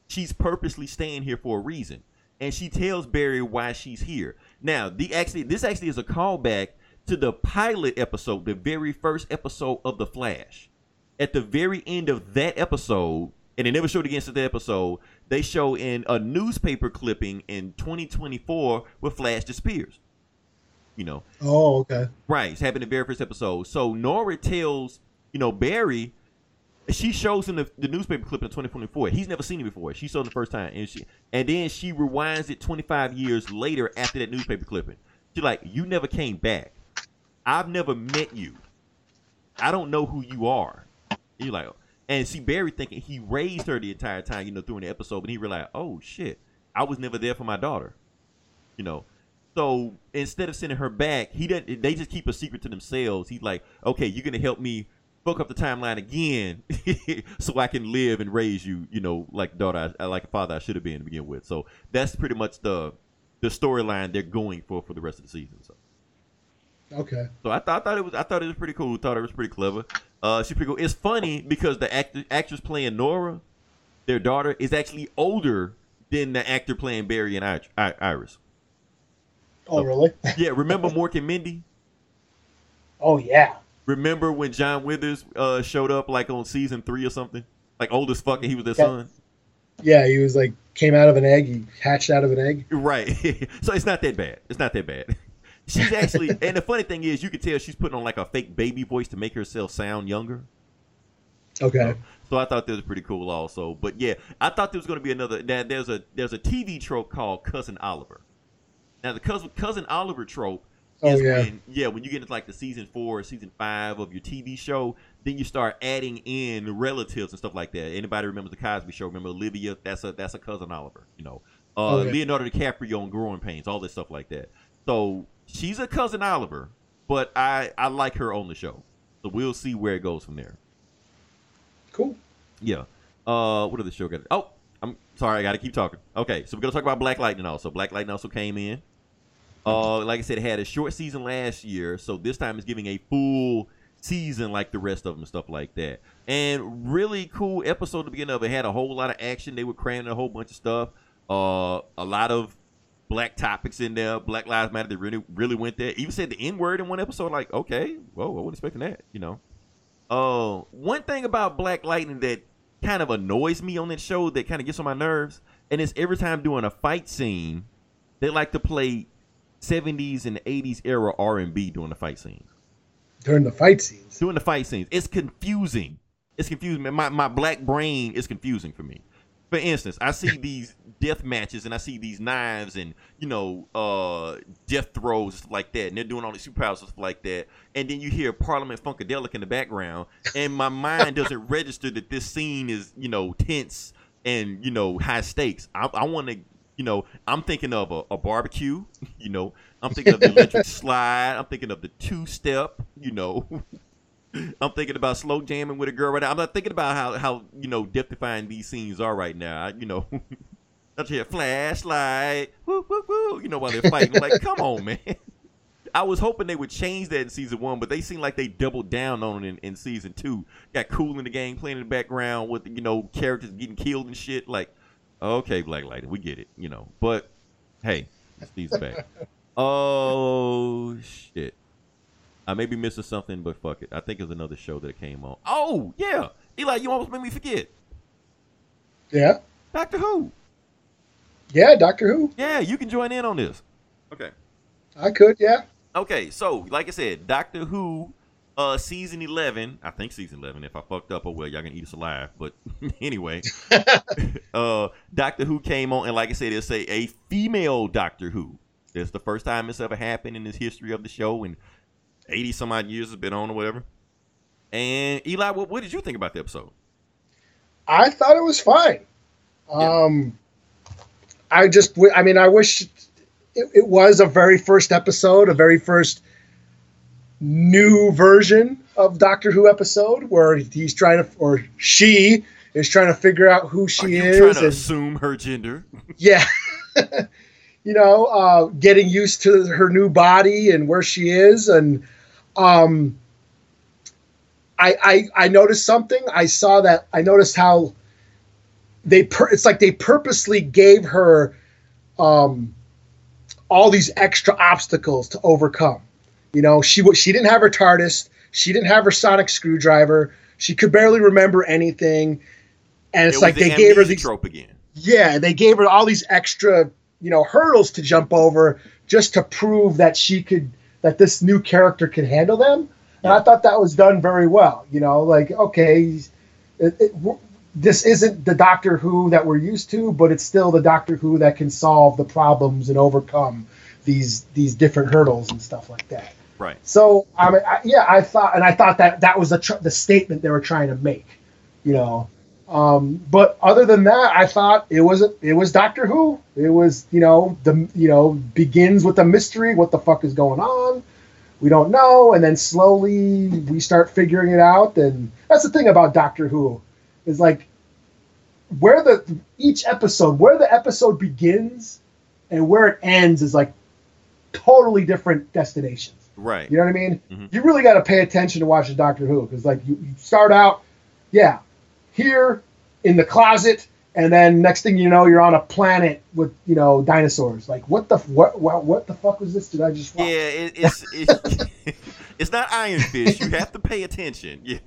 She's purposely staying here for a reason, and she tells Barry why she's here. Now, the actually this actually is a callback to the pilot episode, the very first episode of The Flash. At the very end of that episode, and they never showed against the episode, they show in a newspaper clipping in 2024 where Flash disappears. You know, Oh, okay. Right, it's happened in the very first episode. So Nora tells you know, Barry, she shows him the, the newspaper clip in 2024. He's never seen it before. She saw it the first time, and she and then she rewinds it 25 years later after that newspaper clipping. She's like, "You never came back. I've never met you. I don't know who you are." And you're like, and see Barry thinking he raised her the entire time, you know, through the episode, but he realized, "Oh shit, I was never there for my daughter." You know, so instead of sending her back, he didn't. They just keep a secret to themselves. He's like, "Okay, you're gonna help me." Fuck up the timeline again, so I can live and raise you. You know, like daughter, I, like a father I should have been to begin with. So that's pretty much the the storyline they're going for for the rest of the season. So, Okay. so I thought I thought it was I thought it was pretty cool. Thought it was pretty clever. Uh, she's pretty cool. It's funny because the actor actress playing Nora, their daughter, is actually older than the actor playing Barry and I, I, Iris. Oh, really? Yeah, remember Mork and Mindy? Oh, yeah. Remember when John Winters uh, showed up like on season three or something? Like old as fuck, and he was their Yeah. son. Yeah, he was like came out of an egg. He hatched out of an egg. Right. so it's not that bad. It's not that bad. She's actually, and the funny thing is, you can tell she's putting on like a fake baby voice to make herself sound younger. Okay. So I thought that was pretty cool, also. But yeah, I thought there was going to be another. Now there's a there's a TV trope called Cousin Oliver. Now the cousin cousin Oliver trope Oh, is yeah. when yeah when you get into like the season four or season five of your TV show, then you start adding in relatives and stuff like that. Anybody remembers the Cosby Show? Remember Olivia? That's a that's a cousin Oliver. You know, uh, Okay. Leonardo DiCaprio on Growing Pains, all this stuff like that. So she's a cousin Oliver, but I I like her on the show. So we'll see where it goes from there. Cool. Yeah. Uh, what other show got? Oh, I'm sorry, I got to keep talking. Okay, so we're gonna talk about Black Lightning also. Black Lightning also came in. Uh, like I said, it had a short season last year, so this time it's giving a full season like the rest of them and stuff like that. And really cool episode at the beginning of it had a whole lot of action. They were cramming a whole bunch of stuff. Uh, a lot of black topics in there. Black Lives Matter. They really, really went there. Even said the N word in one episode. Like, okay, whoa, I wasn't expecting that. You know. Uh, one thing about Black Lightning that kind of annoys me on that show that kind of gets on my nerves, and it's every time doing a fight scene, they like to play 70s and 80s era R&B during the fight scenes. During the fight scenes. During the fight scenes, it's confusing. It's confusing. My my black brain is confusing for me. For instance, I see these death matches and I see these knives and you know uh death throws and stuff like that, and they're doing all these superpowers and stuff like that. And then you hear Parliament Funkadelic in the background, and my mind doesn't register that this scene is you know tense and you know high stakes. I, I want to you know I'm thinking of a, a barbecue. You know I'm thinking of the electric slide. I'm thinking of the two step. You know. I'm thinking about slow jamming with a girl right now. I'm not thinking about how how you know death defying these scenes are right now. I, you know, not hear flashlight, woo woo woo. You know while they're fighting. Like, come on, man. I was hoping they would change that in season one, but they seem like they doubled down on it in, in season two. Got Kool and the Gang, playing in the background with you know characters getting killed and shit. Like, okay, Black Lightning, we get it, you know. But hey, Steve's back. Oh shit. I may be missing something, but fuck it. I think it's another show that came on. Oh, yeah. Eli, you almost made me forget. Yeah. Doctor Who. Yeah, Doctor Who. Yeah, you can join in on this. Okay. I could, yeah. Okay, so like I said, Doctor Who, uh, season eleven. I think season eleven. If I fucked up, oh well, y'all can eat us alive. But anyway, uh, Doctor Who came on, and like I said, it's a, a female Doctor Who. It's the first time it's ever happened in the history of the show, and eighty some odd years has been on or whatever. And Eli, what, what did you think about the episode? I thought it was fine. Yeah. Um, I just, I mean, I wish it, it was a very first episode, a very first new version of Doctor Who episode where he's trying to, or she is trying to figure out who she is. trying to and- assume her gender? yeah. you know, uh, getting used to her new body and where she is. And um, I, I, I noticed something. I saw that, I noticed how they, pur- it's like they purposely gave her um, all these extra obstacles to overcome. You know, she she didn't have her TARDIS, she didn't have her sonic screwdriver, she could barely remember anything, and it's It like the they gave her these trope again. yeah, they gave her all these extra, you know, hurdles to jump over just to prove that she could that this new character could handle them. and I thought that was done very well. You know, like okay, it, it, w- this isn't the Doctor Who that we're used to, but it's still the Doctor Who that can solve the problems and overcome these these different hurdles and stuff like that. Right. So I mean, I, yeah, I thought, and I thought that that was the tr- the statement they were trying to make, you know. Um, but other than that, I thought it was it was Doctor Who. It was you know the you know begins with a mystery. What the fuck is going on? We don't know, and then slowly we start figuring it out. And that's the thing about Doctor Who, is like where the each episode, where the episode begins, and where it ends is like totally different destinations. Right. You know what I mean? Mhm. You really got to pay attention to watching Doctor Who because, like, you, you start out, yeah, here in the closet, and then next thing you know, you're on a planet with you know dinosaurs. Like, what the what what, what the fuck was this? Did I just Yeah, it, it's it's, it's not Iron Fist. You have to pay attention. Yeah.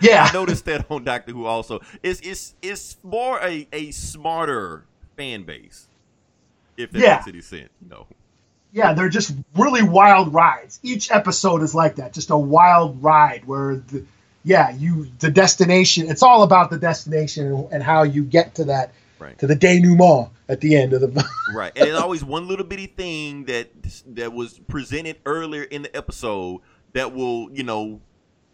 Yeah. I noticed that on Doctor Who also. It's it's it's more a, a smarter fan base. If that Yeah. makes any sense, you know. yeah, they're just really wild rides. Each episode is like that, just a wild ride where the yeah, you the destination. It's all about the destination and, how you get to that Right. to the denouement at the end of the. Right, and there's always one little bitty thing that that was presented earlier in the episode that will, you know,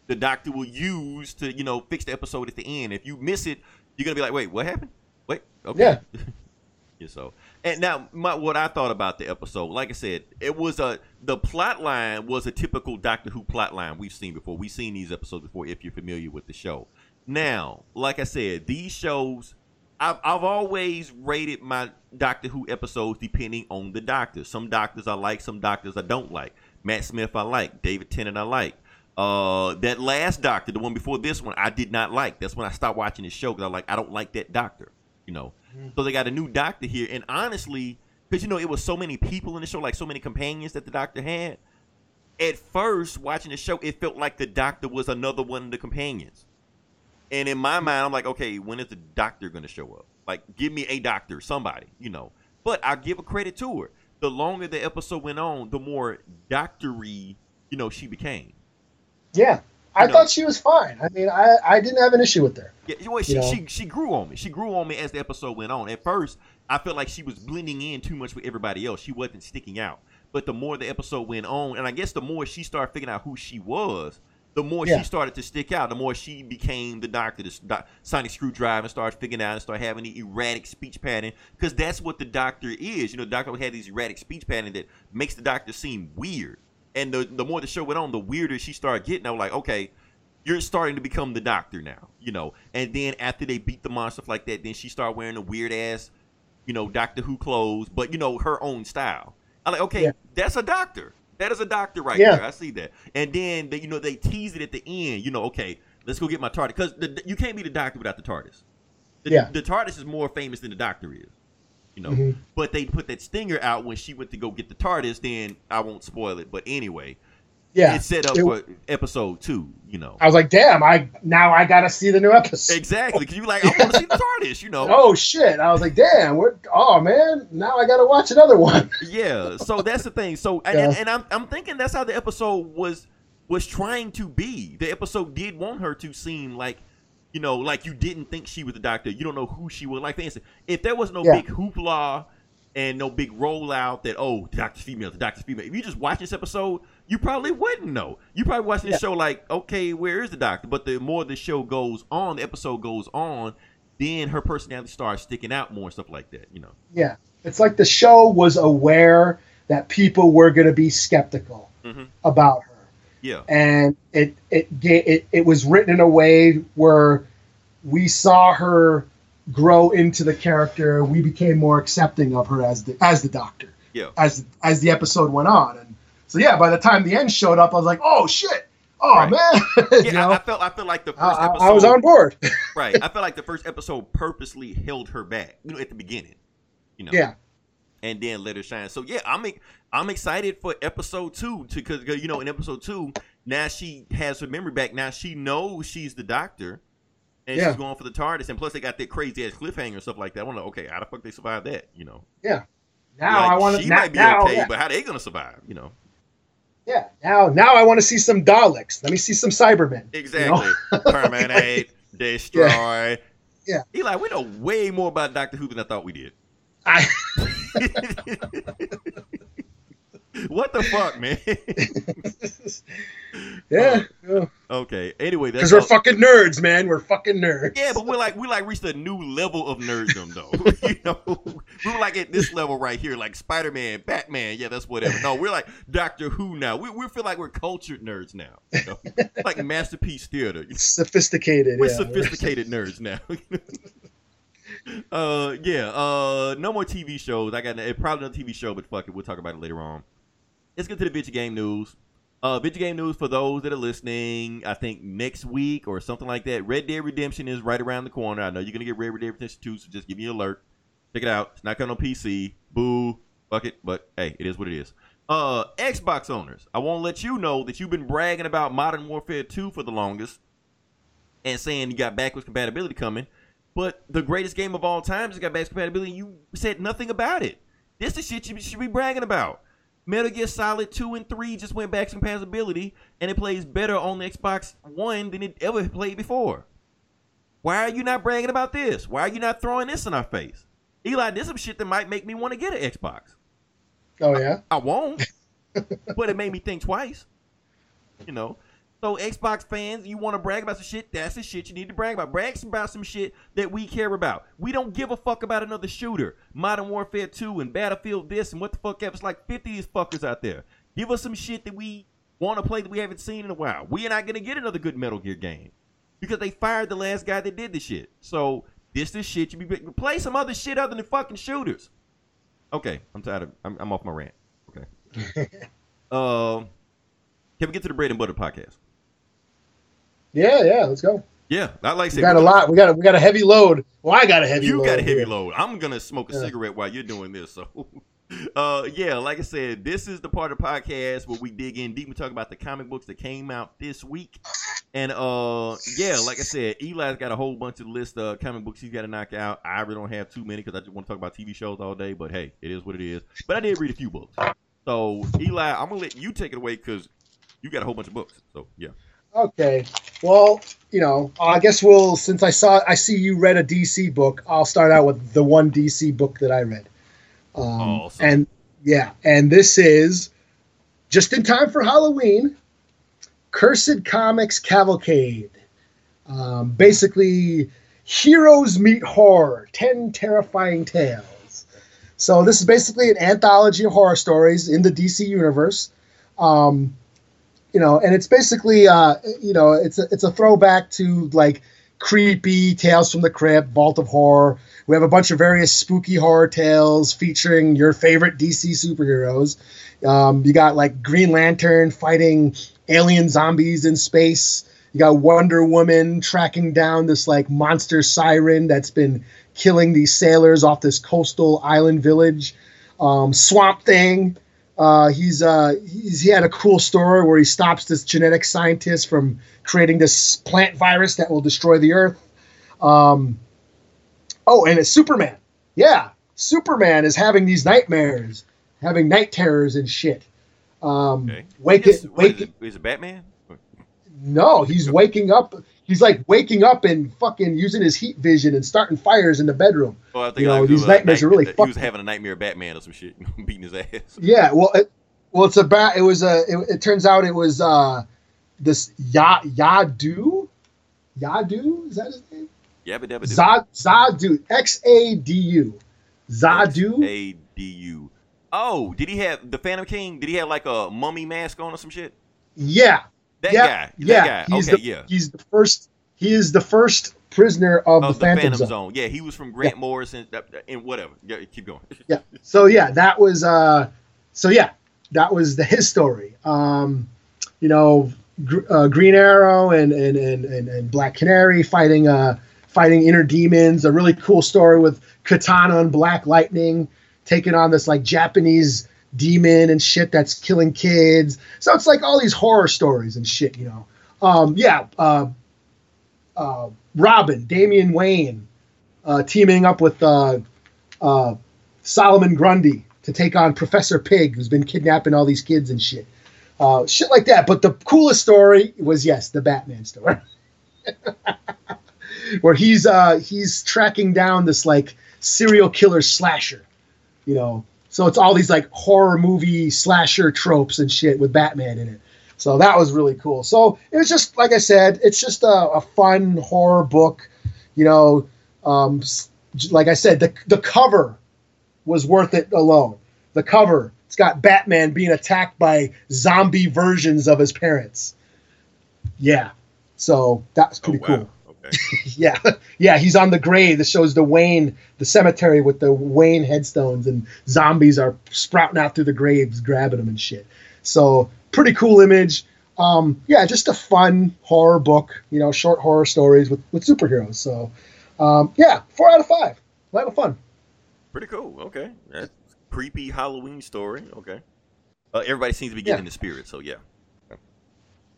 the doctor will use to, you know, fix the episode at the end. If you miss it, you're gonna be like, "Wait, what happened? Wait, okay." Yeah. yeah. So, and now, my, what I thought about the episode, like I said, it was a the plot line was a typical Doctor Who plot line we've seen before. We've seen these episodes before. If you're familiar with the show, now, like I said, these shows I've, I've always rated my Doctor Who episodes depending on the doctor. Some doctors I like, some doctors I don't like. Matt Smith I like, David Tennant I like. Uh, that last Doctor, the one before this one, I did not like. That's when I stopped watching the show because I like I don't like that Doctor. You know, so they got a new Doctor here, and honestly, because you know it was so many people in the show, like so many companions that the Doctor had. At first, watching the show, it felt like the Doctor was another one of the companions. And in my mind, I'm like, okay, when is the doctor going to show up? Like, give me a doctor, somebody, you know. But I give a credit to her. The longer the episode went on, the more doctory, you know, she became. yeah, I know. thought she was fine. I mean, I I didn't have an issue with her. Yeah, well, she, You know? she she grew on me. She grew on me as the episode went on. At first, I felt like she was blending in too much with everybody else. She wasn't sticking out. But the more the episode went on, and I guess the more she started figuring out who she was, the more Yeah. she started to stick out. The more she became the doctor, the doc, sonic screwdriver, and started figuring out and started having the erratic speech pattern. Because that's what the doctor is. You know, the doctor had these erratic speech pattern that makes the doctor seem weird. And the the more the show went on, the weirder she started getting. I was like, okay, you're starting to become the doctor now, you know. And then after they beat the monster like that, then she started wearing the weird ass, you know, Doctor Who clothes, but you know her own style. I'm like, okay, Yeah. that's a doctor. That is a doctor right Yeah. there. I see that. And then they, you know they tease it at the end. You know, okay, let's go get my TARDIS because you can't be the doctor without the TARDIS. The, Yeah. the TARDIS is more famous than the doctor is. You know, Mhm. but they put that stinger out when she went to go get the TARDIS. Then I won't spoil it, but anyway, Yeah, it's set up It- for episode two. You know, I was like, damn, I now I gotta see the new episode. Exactly, because you like, I want to see the TARDIS, you know. Oh shit! I was like, damn, what? Oh man, now I gotta watch another one. Yeah, so that's the thing. So, and, Yeah. and, and I'm, I'm thinking that's how the episode was was trying to be. The episode did want her to seem like, you know, like you didn't think she was the doctor. You don't know who she was. Like, for instance, if there was no Yeah. big hoopla and no big rollout that oh, the doctor's female, the doctor's female. If you just watch this episode, you probably wouldn't know. You probably watching this Yeah. show like, okay, where is the doctor? But the more the show goes on, the episode goes on, then her personality starts sticking out more and stuff like that. You know. Yeah, it's like the show was aware that people were gonna be skeptical Mhm. about her, Yeah. and it it it it was written in a way where we saw her grow into the character. We became more accepting of her as the as the Doctor. Yeah. As as the episode went on, and so yeah, by the time the end showed up, I was like, oh shit, oh Right. man, Yeah, you know, I, I felt I felt like the first I- episode I was on board. right. I felt like the first episode purposely held her back, you know, at the beginning, you know, yeah, and then let her shine. So yeah, I'm I'm excited for episode two to because you know in episode two now she has her memory back. Now she knows she's the doctor, and Yeah. she's going for the TARDIS. And plus they got that crazy ass cliffhanger and stuff like that. I'm like, okay, how the fuck they survive that? You know, Yeah. now Like, I want to she now, might be now, okay, yeah. but how they gonna survive? You know, Yeah. Now, now I want to see some Daleks. Let me see some Cybermen. Exactly. Terminate, destroy. Yeah. Eli, we know way more about Doctor Who than I thought we did. I, what the fuck, man? yeah. Oh, okay. Anyway, that's Because we're all- fucking nerds, man. We're fucking nerds. Yeah, but we're like we like reached a new level of nerddom though. you know, we were like at this level right here, like Spider Man, Batman. Yeah, that's whatever. No, we're like Doctor Who now. We, we feel like we're cultured nerds now. You know? like masterpiece theater. sophisticated. We're yeah. sophisticated nerds now. uh, yeah. Uh, no more TV shows. I got it, probably another TV show, but fuck it, we'll talk about it later on. Let's get to the video game news. Uh, video game news for those that are listening. I think next week or something like that. Red Dead Redemption is right around the corner. I know you're gonna get Red Dead Redemption 2, so just give me an alert. Check it out. It's not coming on PC. Boo. Fuck it. But hey, it is what it is. Uh, Xbox owners, I want to let you know that you've been bragging about Modern Warfare 2 for the longest and saying you got backwards compatibility coming. But the greatest game of all time has got backwards compatibility. and You said nothing about it. This is shit you should be bragging about. Metal Gear Solid 2 and 3 just went back compatibility, and it plays better on the Xbox One than it ever played before. Why are you not bragging about this? Why are you not throwing this in our face? Eli, this is some shit that might make me want to get an Xbox. Oh yeah. I won't, but it made me think twice. You know. So Xbox fans, you want to brag about some shit? That's the shit you need to brag about. Brag about some shit that we care about. We don't give a fuck about another shooter, Modern Warfare 2 and Battlefield this and what the fuck else. Like 50 of these fuckers out there. Give us some shit that we want to play that we haven't seen in a while. We are not gonna get another good Metal Gear game because they fired the last guy that did the shit. So this is shit you be play some other shit other than fucking shooters. Okay, I'm tired of. I'm, I'm off my rant. Okay. Um, can we get to the bread and butter podcast? Yeah, yeah. Let's go. Yeah, I like We got a lot. We got a, we got a heavy load. Well, I got a heavy load. You got a heavy here. load. I'm gonna smoke a Yeah. cigarette while you're doing this. So, uh, yeah, like I said, this is the part of the podcast where we dig in deep and talk about the comic books that came out this week. And uh, yeah, like I said, Eli's got a whole bunch of list of comic books he's got to knock out. I really don't have too many because I just want to talk about TV shows all day. But hey, it is what it is. But I did read a few books. So Eli, I'm gonna let you take it away because you got a whole bunch of books. So yeah. Okay. Well, you know, I guess we'll since I saw I see you read a DC book, I'll start out with the one DC book that I read. Um, Awesome. And yeah, and this is just in time for Halloween. Cursed Comics Cavalcade. Um, basically, heroes meet horror. Ten terrifying tales. So this is basically an anthology of horror stories in the DC universe. Um, you know, and it's basically, uh, you know, it's a, it's a throwback to like creepy Tales from the Crypt, Vault of Horror. We have a bunch of various spooky horror tales featuring your favorite DC superheroes. Um, you got like Green Lantern fighting alien zombies in space. You got Wonder Woman tracking down this like monster siren that's been killing these sailors off this coastal island village. Um, Swamp Thing. Uh, he's uh, he's he had a cool story where he stops this genetic scientist from creating this plant virus that will destroy the Earth. Um, oh, and it's Superman. Yeah, Superman is having these nightmares, having night terrors and shit. Um, Okay. wake Yes, it, wake it. it? Is it Batman? No, he's waking up. He's like waking up and fucking using his heat vision and starting fires in the bedroom. Oh, I think You know, like, these uh, nightmares are really He was having a nightmare of Batman or some shit, beating his ass. Yeah, well, it, well, it's about. It was a. It, it turns out it was uh, this Ya Yadu, Yadu. Is that his name? Yabba dabba Zad Xa-Du X A D U, Xa-Du. A D U. Oh, did he have the Phantom King? Did he have like a mummy mask on or some shit? Yeah, That yeah, guy. yeah. That guy. He's okay, the, yeah. He's the first. He is the first prisoner of Of the, Phantom, Phantom Zone. Zone. Yeah, he was from Grant Morrison uh, and whatever. Yeah, keep going. yeah so yeah that was uh so yeah that was the his story um you know Gr- uh, green arrow and and, and and and black canary fighting uh fighting inner demons a really cool story with katana and black lightning taking on this like japanese demon and shit that's killing kids so it's like all these horror stories and shit you know um yeah uh uh robin damian wayne uh teaming up with uh uh Solomon Grundy to take on Professor Pig, who's been kidnapping all these kids and shit. uh, shit like that. But the coolest story was yes, the Batman story, where he's he's tracking down this like serial killer slasher, you know. So it's all these like horror movie slasher tropes and shit with Batman in it. So that was really cool. So it was just like I said, it's just a, a fun horror book. You know, um, like I said, the the cover was worth it alone. The cover, it's got Batman being attacked by zombie versions of his parents. Yeah, so that's Oh, pretty wow. cool. Yeah, yeah, he's on the grave that shows the Wayne, the cemetery with the Wayne headstones, and zombies are sprouting out through the graves, grabbing them and shit. So pretty cool image. Um, yeah, just a fun horror book, you know, short horror stories with with superheroes. So um, yeah, four out of five. A lot of fun. Pretty cool. Okay. That's creepy Halloween story. Okay. Uh, everybody seems to be getting Yeah. the spirit, so yeah.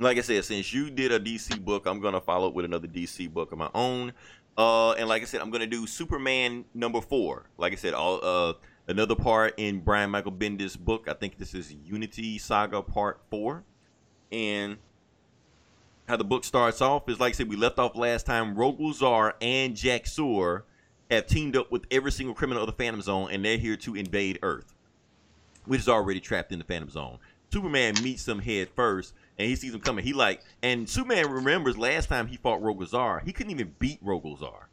Like I said, since you did a DC book, I'm gonna follow up with another DC book of my own. Uh, and like I said, I'm gonna do Superman number four. Like I said, all uh another part in Brian Michael Bendis' book. I think this is Unity Saga Part Four. And how the book starts off is like I said, we left off last time. Rogol Zaar and Jax-Ur have teamed up with every single criminal of the Phantom Zone, and they're here to invade Earth, which is already trapped in the Phantom Zone. Superman meets them head first, and he sees him coming. He like, and Superman remembers last time he fought Rogol Zaar, he couldn't even beat Rogol Zaar.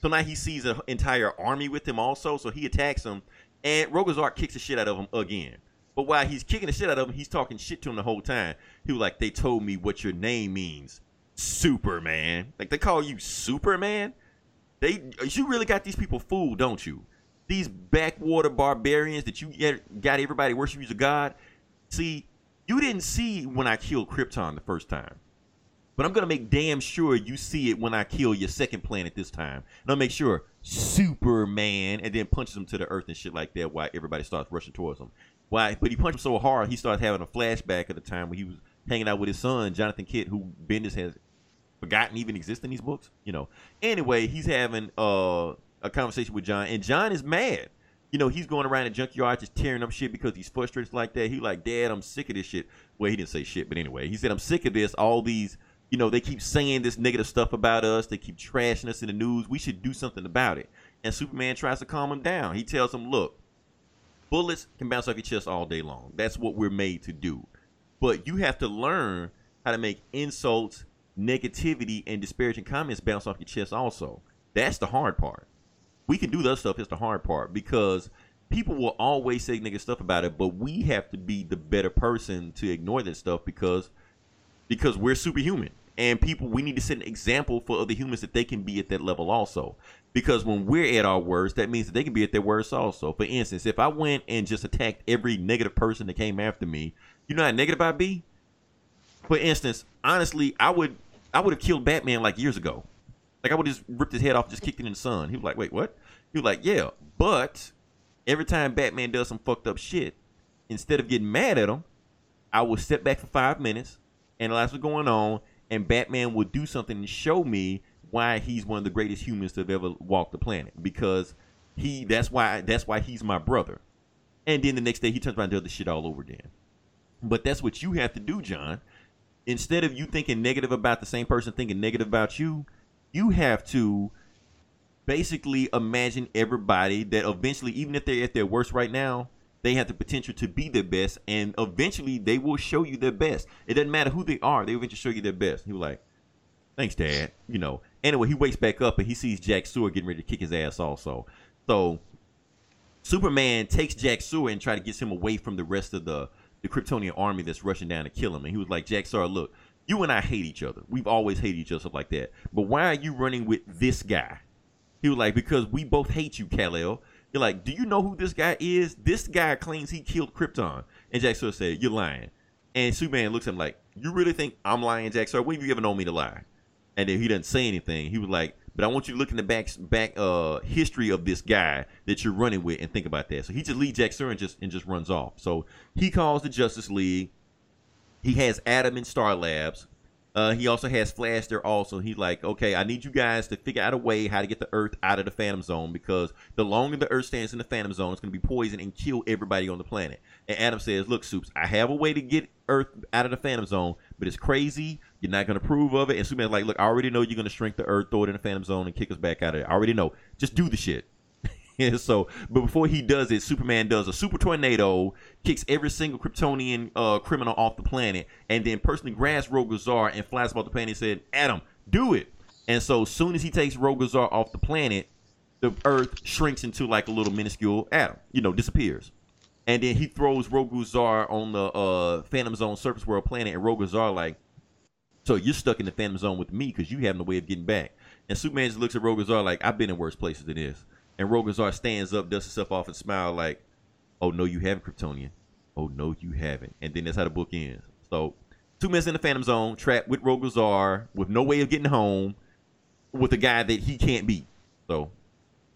So now he sees an entire army with him also, so he attacks him, and Rogol Zaar kicks the shit out of him again. But while he's kicking the shit out of him, he's talking shit to him the whole time. He was like, "They told me what your name means, Superman. Like they call you Superman." They you really got these people fooled, don't you? These backwater barbarians that you got everybody worship you as a god. See, you didn't see when I killed Krypton the first time. But I'm gonna make damn sure you see it when I kill your second planet this time. And I'll make sure Superman and then punches him to the earth and shit like that while everybody starts rushing towards him. Why but he punched him so hard he starts having a flashback of the time when he was hanging out with his son, Jonathan Kent, who Bendis has forgotten even exist in these books. You know. Anyway, he's having uh, a conversation with John, and John is mad. You know, he's going around the junkyard just tearing up shit because he's frustrated like that. He like, Dad, I'm sick of this shit. Well, he didn't say shit, but anyway, he said, I'm sick of this. All these, you know, they keep saying this negative stuff about us. They keep trashing us in the news. We should do something about it. And Superman tries to calm him down. He tells him, Look, bullets can bounce off your chest all day long. That's what we're made to do. But you have to learn how to make insults, negativity, and disparaging comments bounce off your chest also. That's the hard part. We can do that stuff, it's the hard part because people will always say negative stuff about it, but we have to be the better person to ignore that stuff because because we're superhuman. And people we need to set an example for other humans that they can be at that level also. Because when we're at our worst, that means that they can be at their worst also. For instance, if I went and just attacked every negative person that came after me, you know how negative I'd be? For instance, honestly, I would I would have killed Batman like years ago. Like I would just ripped his head off, just kicked it in the sun. He was like, "Wait, what?" He was like, "Yeah, but every time Batman does some fucked up shit, instead of getting mad at him, I would step back for five minutes, analyze what's going on, and Batman would do something and show me why he's one of the greatest humans to have ever walked the planet. Because he that's why that's why he's my brother. And then the next day he turns around and does the shit all over again. But that's what you have to do, John. Instead of you thinking negative about the same person thinking negative about you, you have to basically imagine everybody that eventually, even if they're at their worst right now, they have the potential to be their best, and eventually they will show you their best. It doesn't matter who they are; they will eventually show you their best. He was like, "Thanks, Dad." You know. Anyway, he wakes back up and he sees Jax-Ur getting ready to kick his ass. Also, so Superman takes Jax-Ur and try to get him away from the rest of the the Kryptonian army that's rushing down to kill him. And he was like, Jax-Ur, look, you and I hate each other. We've always hated each other like that. But why are you running with this guy? He was like, because we both hate you, Kal-El. You're like, do you know who this guy is? This guy claims he killed Krypton. And Jack said, you're lying. And Superman looks at him like, you really think I'm lying, Jax-Ur? When have you ever known me to lie? And then he doesn't say anything. He was like, but I want you to look in the back back uh history of this guy that you're running with and think about that. So he just leaves Jack and just and just runs off. So he calls the Justice League. He has Atom in Star Labs. Uh, he also has Flash there. Also, he's like, okay, I need you guys to figure out a way how to get the Earth out of the Phantom Zone because the longer the Earth stands in the Phantom Zone, it's going to be poisoned and kill everybody on the planet. And Atom says, look, Soups, I have a way to get Earth out of the Phantom Zone, but it's crazy. You're not gonna approve of it. And Superman's like, look, I already know you're gonna shrink the Earth, throw it in the Phantom Zone, and kick us back out of it. I already know. Just do the shit. So, but before he does it, Superman does a super tornado, kicks every single Kryptonian uh, criminal off the planet, and then personally grabs Rogol Zaar and flies off the planet and said, Atom, do it. And so, soon as he takes Rogol Zaar off the planet, the Earth shrinks into like a little minuscule atom, you know, disappears. And then he throws Rogol Zaar on the uh, Phantom Zone surface world planet, and Rogol Zaar like, so you're stuck in the Phantom Zone with me because you have no way of getting back. And Superman just looks at Rogol Zaar like, I've been in worse places than this. And Rogol Zaar stands up, dusts himself off, and smiles like, "Oh no, you haven't, Kryptonian. Oh no, you haven't." And then that's how the book ends. So, two minutes in the Phantom Zone, trapped with Rogol Zaar, with no way of getting home, with a guy that he can't beat. So,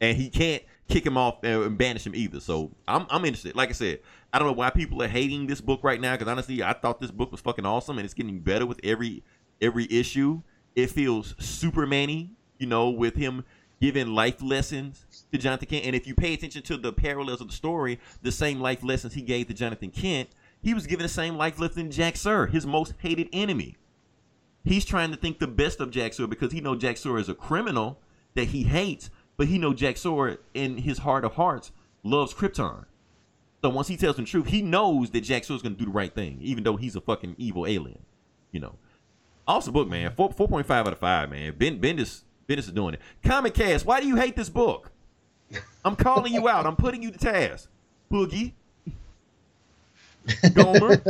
and he can't kick him off and banish him either. So, I'm I'm interested. Like I said, I don't know why people are hating this book right now because honestly, I thought this book was fucking awesome, and it's getting better with every every issue. It feels Superman-y, you know, with him giving life lessons to Jonathan Kent. And if you pay attention to the parallels of the story, the same life lessons he gave to Jonathan Kent, he was giving the same life lesson to Jax-Ur, his most hated enemy. He's trying to think the best of Jax-Ur because he know Jax-Ur is a criminal that he hates, but he know Jax-Ur in his heart of hearts loves Krypton. So once he tells him the truth, he knows that Jack going to do the right thing, even though he's a fucking evil alien. You know. Awesome book, man. Four four point five out of five, man. Ben Bendis Bendis is doing it. Comic Cast, why do you hate this book? I'm calling you out. I'm putting you to task. Boogie. Gomer.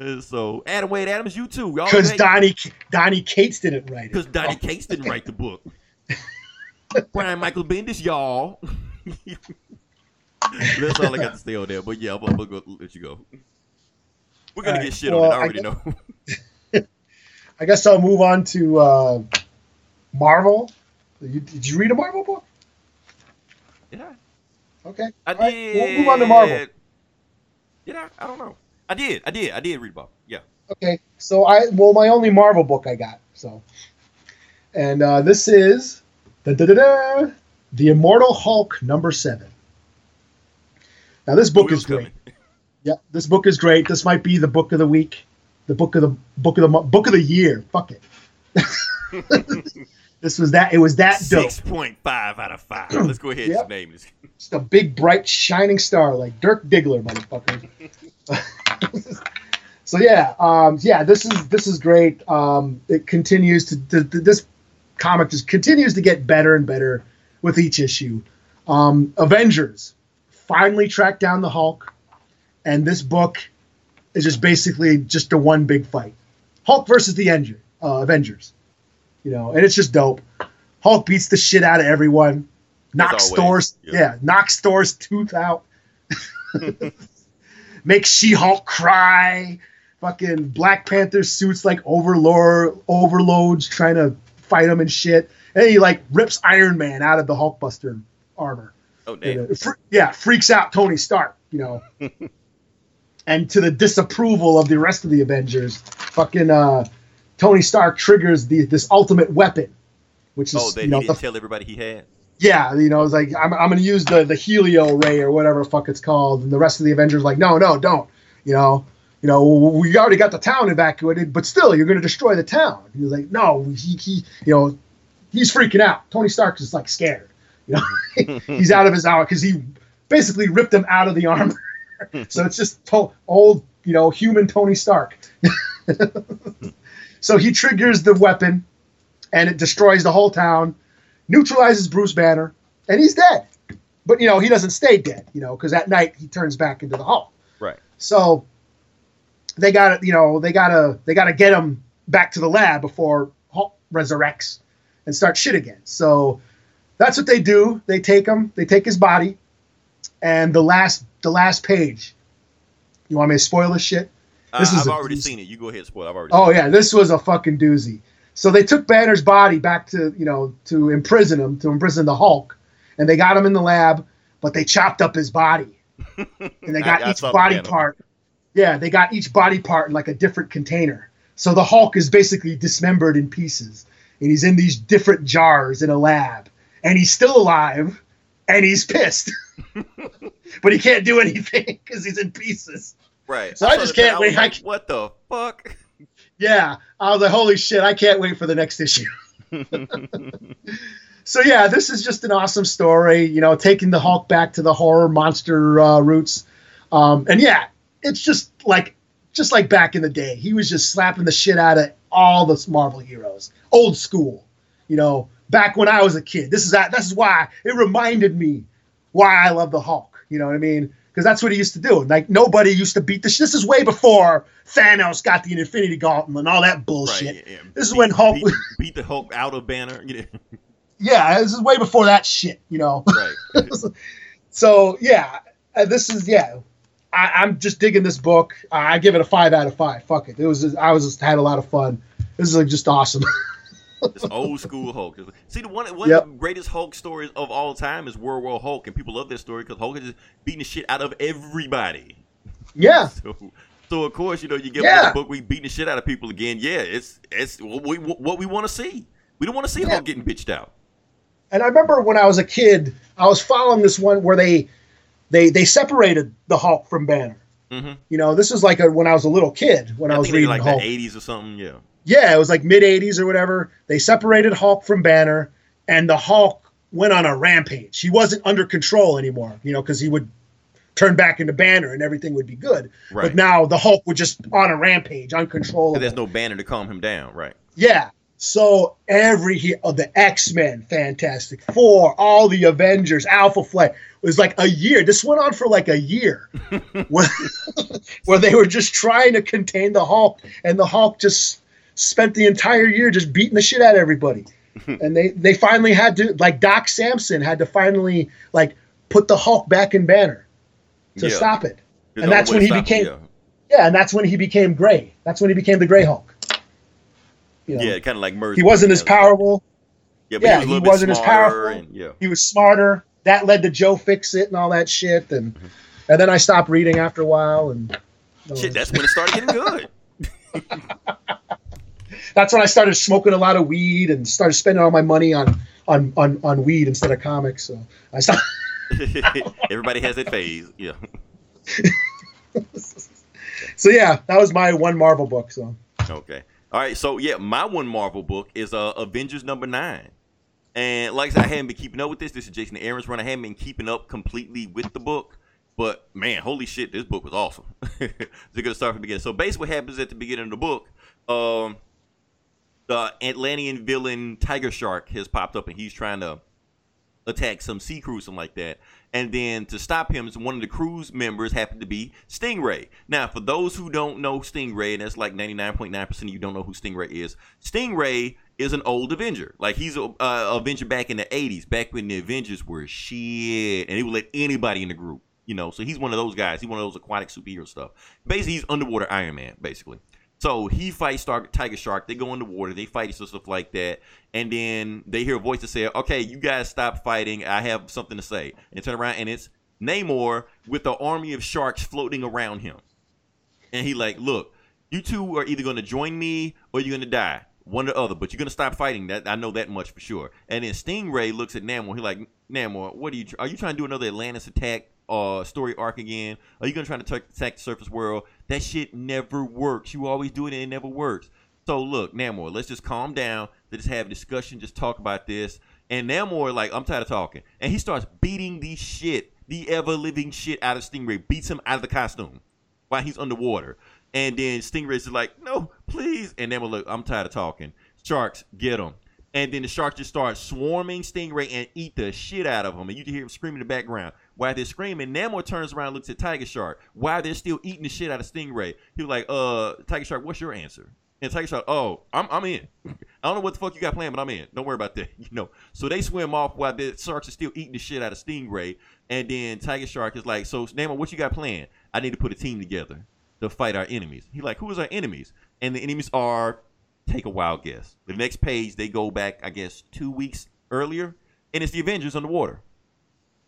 Uh, so Adam Wade Adams, you too. Y'all Because Donnie Donny Cates didn't write it. because Donny Cates didn't write the book. Brian Michael Bendis, y'all. That's all I got to say on there. But yeah, I'm, I'm gonna let you go. We're gonna All get right, shit well, on it. I I already guess- know. I guess I'll move on to uh, Marvel. You, did you read a Marvel book? yeah, Okay. I All right, did. We'll move on to Marvel. Did I? Don't know. I did. I did. I did read about. Yeah. Okay. So I well, my only Marvel book I got. So, and uh, this is da, da, da, da, the Immortal Hulk number seven. Now this book Wheels is great. coming. Yeah, this book is great. This might be the book of the week, the book of the book of the book of the year. Fuck it. this was that. It was that dope. Six point five out of five. Let's go ahead Yep. and name this. Just a big, bright, shining star like Dirk Diggler, motherfucker. so yeah, um, yeah, this is this is great. Um, it continues to, to, to- this comic just continues to get better and better with each issue. Um, Avengers finally tracked down the Hulk, and this book is just basically just a one big fight. Hulk versus the Avenger, uh, Avengers. You know, and it's just dope. Hulk beats the shit out of everyone. Knocks Thor's yeah. yeah, knocks Thor's tooth out. Makes She-Hulk cry. Fucking Black Panther suits like overlord overloads trying to fight him and shit. And he like rips Iron Man out of the Hulkbuster armor. Oh You damn. know, fr- yeah, freaks out Tony Stark, you know. and to the disapproval of the rest of the Avengers, fucking uh, Tony Stark triggers the this ultimate weapon, which is Oh, that you know the, tell everybody he had. yeah, you know, it's like I'm, I'm gonna use the the helio ray or whatever fuck it's called, and the rest of the Avengers like, no, no, don't. You know, you know, we already got the town evacuated, but still, you're gonna destroy the town. He was like, no, he, he you know, he's freaking out. Tony Stark is like scared. You know, he's out of his hour because he basically ripped him out of the armor. so it's just to- old, you know, human Tony Stark. so he triggers the weapon, and it destroys the whole town neutralizes Bruce Banner, and he's dead. But you know he doesn't stay dead, you know, because at night he turns back into the Hulk. Right. So they got to, you know, they gotta they gotta get him back to the lab before Hulk resurrects and starts shit again. So that's what they do. They take him, they take his body, and the last the last page. You want me to spoil this shit? This I, is I've a- already seen it. You go ahead, spoil. I've already. Oh yeah, this was a fucking doozy. So they took Banner's body back to you know to imprison him to imprison the Hulk, and they got him in the lab, but they chopped up his body, and they got I each the body part. Yeah, they got each body part in like a different container. So the Hulk is basically dismembered in pieces, and he's in these different jars in a lab, and he's still alive, and he's pissed, but he can't do anything because he's in pieces. Right. So I just can't wait. Like, what the fuck? Yeah, I was like, holy shit, I can't wait for the next issue. so yeah, this is just an awesome story. You know, taking the Hulk back to the horror monster uh, roots, um, and yeah, it's just like just like back in the day. He was just slapping the shit out of all the Marvel heroes, old school. You know, back when I was a kid. This is that. This is why it reminded me why I love the Hulk. You know what I mean? Because that's what he used to do. Like nobody used to beat the. Sh- this is way before Thanos got the Infinity Gauntlet and all that bullshit. Right, yeah, yeah. This is when Hulk. beat, beat the Hulk out of Banner. Yeah, this is way before that shit. You know. right. so yeah, uh, this is yeah. I, I'm just digging this book. I give it a five out of five. Fuck it. It was. I was just had a lot of fun. This is like just awesome. It's old school Hulk. See, the one one Yep. of the greatest Hulk stories of all time is World War Hulk, and people love that story because Hulk is just beating the shit out of everybody. yeah. So, so of course, you know, you get Yeah. the book, we beating the shit out of people again. Yeah, it's it's what we what we want to see. We don't want to see Yeah. Hulk getting bitched out. And I remember when I was a kid, I was following this one where they they they separated the Hulk from Banner. Mm-hmm. You know, this is like a, when I was a little kid when I, I, was reading like Hulk. the '80s or something. Yeah. Yeah, it was like mid '80s or whatever. They separated Hulk from Banner, and the Hulk went on a rampage. He wasn't under control anymore, you know, because he would turn back into Banner and everything would be good. Right. But now the Hulk was just on a rampage, uncontrollable. There's no banner to calm him down. Right. Yeah. So every he of the X Men, Fantastic Four, all the Avengers, Alpha Flight was like a year. This went on for like a year, where, where they were just trying to contain the Hulk, and the Hulk just spent the entire year just beating the shit out of everybody. and they they finally had to like Doc Samson had to finally like put the Hulk back in Banner to Yeah. stop it. There's And no that's when he became- Yeah. Yeah, and that's when he became Gray. That's when he became the Gray Hulk. You know, Yeah, kind of like merged. he wasn't as powerful. Yeah, but yeah, he, was he wasn't as powerful. And, yeah. He was smarter. That led to Joe Fixit and all that shit. And mm-hmm. and then I stopped reading after a while. And you know, Shit, that's when it started getting good. that's when I started smoking a lot of weed and started spending all my money on on on, on weed instead of comics. So I stopped. Everybody has that phase. Yeah. So yeah, that was my one Marvel book. So Okay. All right. So yeah, my one Marvel book is uh, Avengers number nine. And like I said, I haven't been keeping up with this. This is Jason Aaron's run. I haven't been keeping up completely with the book. But man, holy shit, this book was awesome. it's a good start from the beginning. So basically what happens at the beginning of the book, um, the Atlantean villain Tiger Shark has popped up and he's trying to attack some sea crew, something like that. And then to stop him, one of the crew's members happened to be Stingray. Now, for those who don't know Stingray, and that's like 99.9% of you don't know who Stingray is, Stingray is an old Avenger. Like, he's a Avenger back in the 80s, back when the Avengers were shit, and he would let anybody in the group. You know, so he's one of those guys. He's one of those aquatic superhero stuff. Basically, he's underwater Iron Man, basically. So he fights Star- Tiger Shark. They go in the water. They fight and stuff like that. And then they hear a voice that says, "Okay, you guys stop fighting. I have something to say." And turn around, and it's Namor with the army of sharks floating around him. And he like, "Look, you two are either going to join me or you're going to die, one or the other. But you're going to stop fighting. That I know that much for sure." And then Stingray looks at Namor. He like, "Namor, what are you? Are you trying to do another Atlantis attack?" Uh, story arc again? Are you gonna try to ta- attack the surface world? That shit never works. You always do it and it never works. So look, Namor, let's just calm down. Let's have a discussion. Just talk about this. And Namor, like, I'm tired of talking. And he starts beating the shit, the ever living shit out of Stingray. Beats him out of the costume while he's underwater. And then Stingray's like, no, please. And Namor, look, I'm tired of talking. Sharks, get him. And then the sharks just start swarming Stingray and eat the shit out of him. And you can hear him screaming in the background. While they're screaming, Namor turns around looks at Tiger Shark. While they're still eating the shit out of Stingray, he was like, uh, Tiger Shark, what's your answer? And Tiger Shark, oh, I'm, I'm in. I don't know what the fuck you got planned, but I'm in. Don't worry about that. You know. So they swim off while the sharks are still eating the shit out of Stingray. And then Tiger Shark is like, so Namor, what you got planned? I need to put a team together to fight our enemies. He like, who is our enemies? And the enemies are, take a wild guess. The next page, they go back, I guess, two weeks earlier, and it's the Avengers underwater.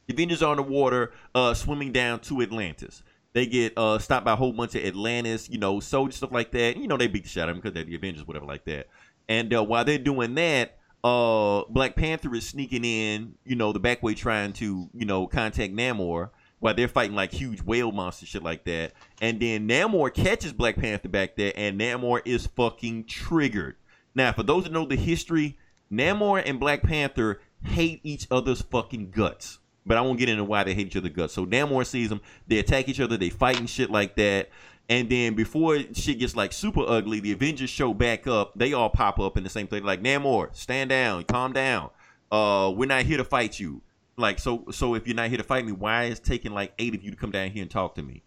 The Avengers are on underwater, uh, swimming down to Atlantis. They get uh, stopped by a whole bunch of Atlantis, you know, soldiers, stuff like that. You know, they beat the shit out of them because they're the Avengers, whatever, like that. And uh, while they're doing that, uh, Black Panther is sneaking in, you know, the back way, trying to, you know, contact Namor. while they're fighting like huge whale monster shit like that. And then Namor catches Black Panther back there, and Namor is fucking triggered. Now, for those that know the history, Namor and Black Panther hate each other's fucking guts. But I won't get into why they hate each other guts. So Namor sees them, they attack each other, they fight and shit like that. And then before shit gets like super ugly, the Avengers show back up. They all pop up in the same place, like Namor, stand down, calm down. Uh, we're not here to fight you. Like so, so if you're not here to fight me, why is taking like eight of you to come down here and talk to me?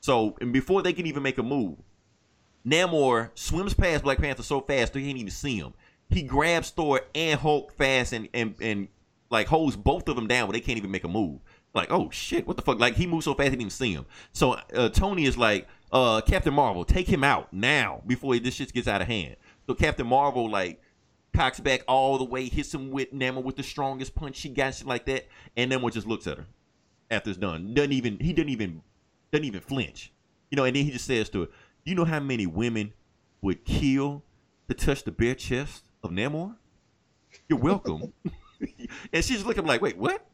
So, and before they can even make a move, Namor swims past Black Panther so fast they can't even see him. He grabs Thor and Hulk fast and and and like holds both of them down, but they can't even make a move. Like, oh shit, what the fuck? Like he moves so fast he didn't even see him. So uh, Tony is like, uh, Captain Marvel, take him out now before this shit gets out of hand. So Captain Marvel like cocks back all the way, hits him with Namor with the strongest punch she got, shit like that, and Namor just looks at her after it's done. Doesn't even he doesn't even doesn't even flinch, you know. And then he just says to her, "You know how many women would kill to touch the bare chest of Namor? You're welcome." and she's looking like, "Wait, what?"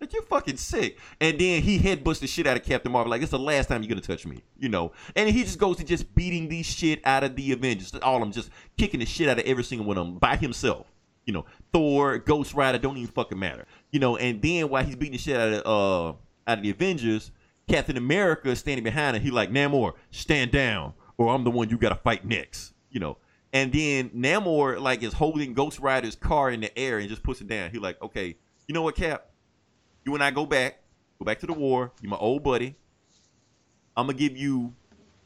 Like you're fucking sick. And then he headbutts the shit out of Captain Marvel. Like it's the last time you're gonna touch me, you know. And he just goes to just beating the shit out of the Avengers. All of them just kicking the shit out of every single one of them by himself. You know, Thor, Ghost Rider, don't even fucking matter. You know, and then while he's beating the shit out of uh out of the Avengers, Captain America is standing behind him. He like Namor, stand down, or I'm the one you gotta fight next. You know. And then Namor like is holding Ghost Rider's car in the air and just puts it down. He like, okay, you know what, Cap? You and I go back, go back to the war. You're my old buddy. I'm gonna give you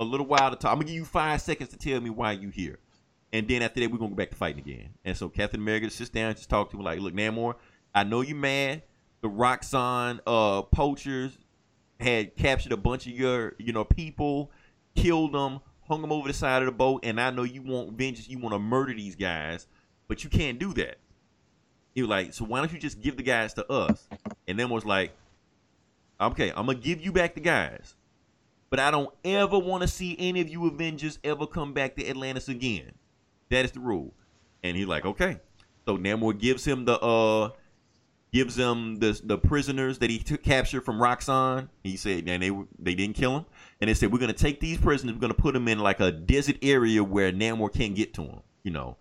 a little while to talk. I'm gonna give you five seconds to tell me why you here. And then after that, we're gonna go back to fighting again. And so Captain America sits down and just talk to him like, look, Namor, I know you mad. The Roxxon uh poachers had captured a bunch of your, you know, people, killed them, hung them over the side of the boat, and I know you want vengeance, you want to murder these guys, but you can't do that. He was like, so why don't you just give the guys to us? And then was like, okay, I'm gonna give you back the guys, but I don't ever want to see any of you Avengers ever come back to Atlantis again. That is the rule. And he's like, okay. So Namor gives him the uh gives him the the prisoners that he took captured from Roxxon. He said, and they they didn't kill him. And they said, we're gonna take these prisoners, we're gonna put them in like a desert area where Namor can't get to them. You know.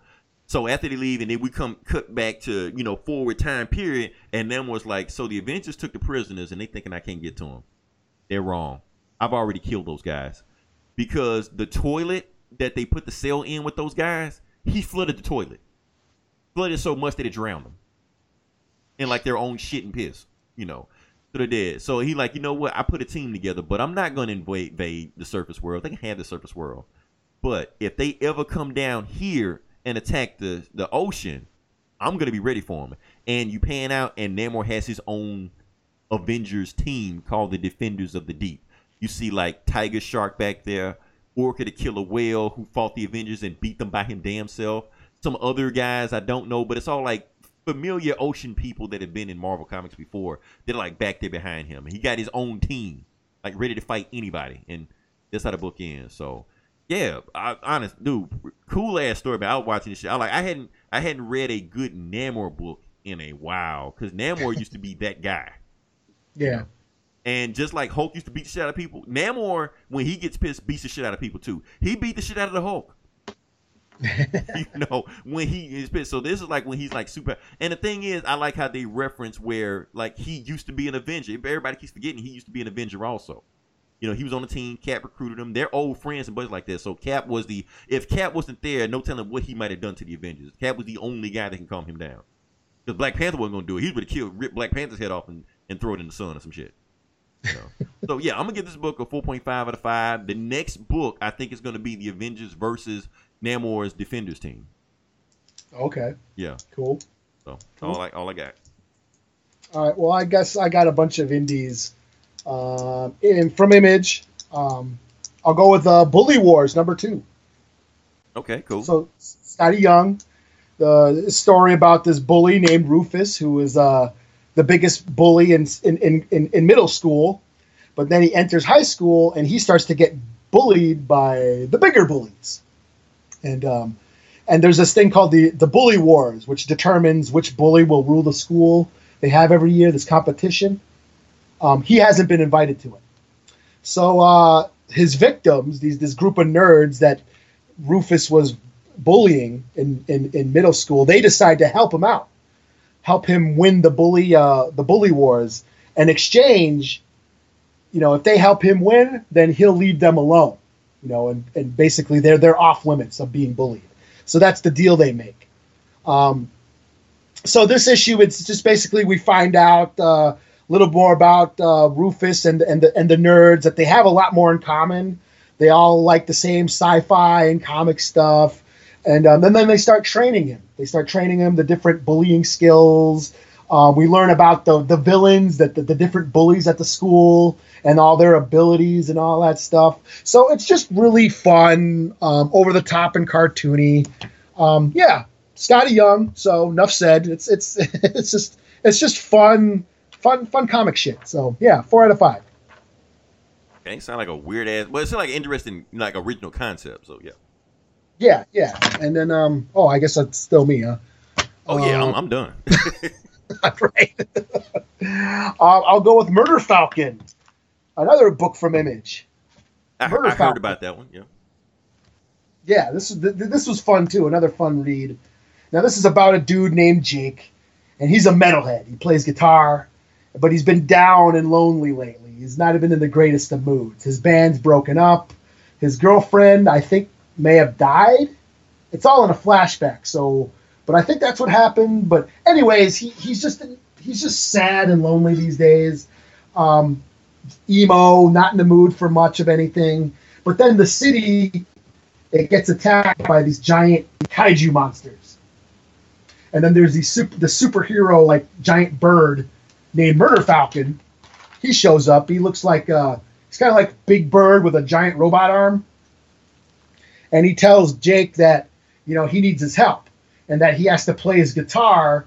So after they leave, and then we come cut back to you know forward time period, and was like, so the Avengers took the prisoners, and they thinking I can't get to them. They're wrong. I've already killed those guys because the toilet that they put the cell in with those guys, he flooded the toilet, flooded so much that it drowned them in like their own shit and piss, you know. So they're dead. So he like, you know what? I put a team together, but I'm not going to invade, invade the surface world. They can have the surface world, but if they ever come down here and attack the the ocean, I'm gonna be ready for them. And you pan out, and Namor has his own Avengers team called the Defenders of the Deep. You see like Tiger Shark back there, Orca the Killer Whale who fought the Avengers and beat them by him damn self. Some other guys I don't know, but it's all like familiar ocean people that have been in Marvel comics before. They're like back there behind him. He got his own team, like ready to fight anybody, and that's how the book ends. So yeah, I, honest dude, cool ass story. But I was watching this shit. I like I hadn't I hadn't read a good Namor book in a while because Namor used to be that guy. Yeah. And just like Hulk used to beat the shit out of people, Namor when he gets pissed beats the shit out of people too. He beat the shit out of the Hulk. you know when he is pissed. So this is like when he's like super. And the thing is, I like how they reference where like he used to be an Avenger. Everybody keeps forgetting he used to be an Avenger also. You know, he was on the team. Cap recruited him. They're old friends and buddies like that. So Cap was the if Cap wasn't there, no telling what he might have done to the Avengers. Cap was the only guy that can calm him down. Because Black Panther wasn't gonna do it. He would have killed, rip Black Panther's head off and, and throw it in the sun or some shit. So yeah, I'm gonna give this book a 4.5 out of five. The next book I think is gonna be the Avengers versus Namor's Defenders team. Okay. Yeah. Cool. So all I all I got. All right. Well, I guess I got a bunch of indies um, in from Image. Um, I'll go with uh, Bully Wars number two. Okay, cool. So Skottie Young, the story about this bully named Rufus, who is uh, the biggest bully in, in, in, in middle school, but then he enters high school and he starts to get bullied by the bigger bullies. And um, and there's this thing called the the Bully Wars, which determines which bully will rule the school. They have every year this competition. Um, he hasn't been invited to it. So uh, his victims, these this group of nerds that Rufus was bullying in, in, in middle school, they decide to help him out, help him win the bully uh, the bully wars. In exchange, you know, if they help him win, then he'll leave them alone. You know, and, and basically they're they're off limits of being bullied. So that's the deal they make. Um, so this issue, it's just basically we find out uh, a little more about uh, Rufus and and the and the nerds that they have a lot more in common. They all like the same sci-fi and comic stuff, and, um, and then they start training him. They start training him the different bullying skills. Uh, we learn about the the villains, that the, the different bullies at the school, and all their abilities and all that stuff. So it's just really fun, um, over the top and cartoony. Um, yeah, Skottie Young. So enough said. It's it's it's just it's just fun, fun, fun comic shit. So yeah, four out of five. Okay, sound like a weird ass. Well, it sounds like interesting, like original concept. So yeah. Yeah, yeah. And then um, oh, I guess that's still me, huh? Oh yeah, Uh, I'm, I'm done. right. uh, I'll go with Murder Falcon, another book from Image. I, Murder I heard about that one. Yeah. yeah, this is th- th- this was fun too. Another fun read. Now this is about a dude named Jake, and he's a metalhead. He plays guitar, but he's been down and lonely lately. He's not been in the greatest of moods. His band's broken up. His girlfriend, I think, may have died. It's all in a flashback. So, but I think that's what happened. But anyways, he, he's just he's just sad and lonely these days. Um, emo, not in the mood for much of anything. But then the city it gets attacked by these giant kaiju monsters. And then there's the super, the superhero like giant bird named Murder Falcon. He shows up. He looks like uh, he's kind of like Big Bird with a giant robot arm. And he tells Jake that you know he needs his help and that he has to play his guitar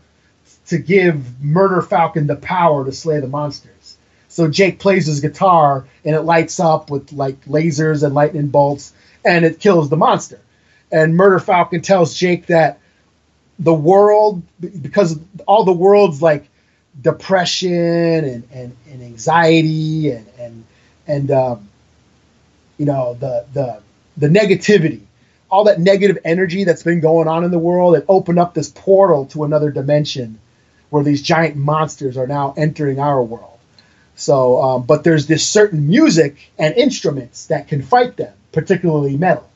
to give Murder Falcon the power to slay the monsters. So Jake plays his guitar and it lights up with like lasers and lightning bolts and it kills the monster. And Murder Falcon tells Jake that the world, because of all the world's like depression and, and, and anxiety and and and um, you know the the the negativity, all that negative energy that's been going on in the world, it opened up this portal to another dimension where these giant monsters are now entering our world. So, um, but there's this certain music and instruments that can fight them, particularly metal.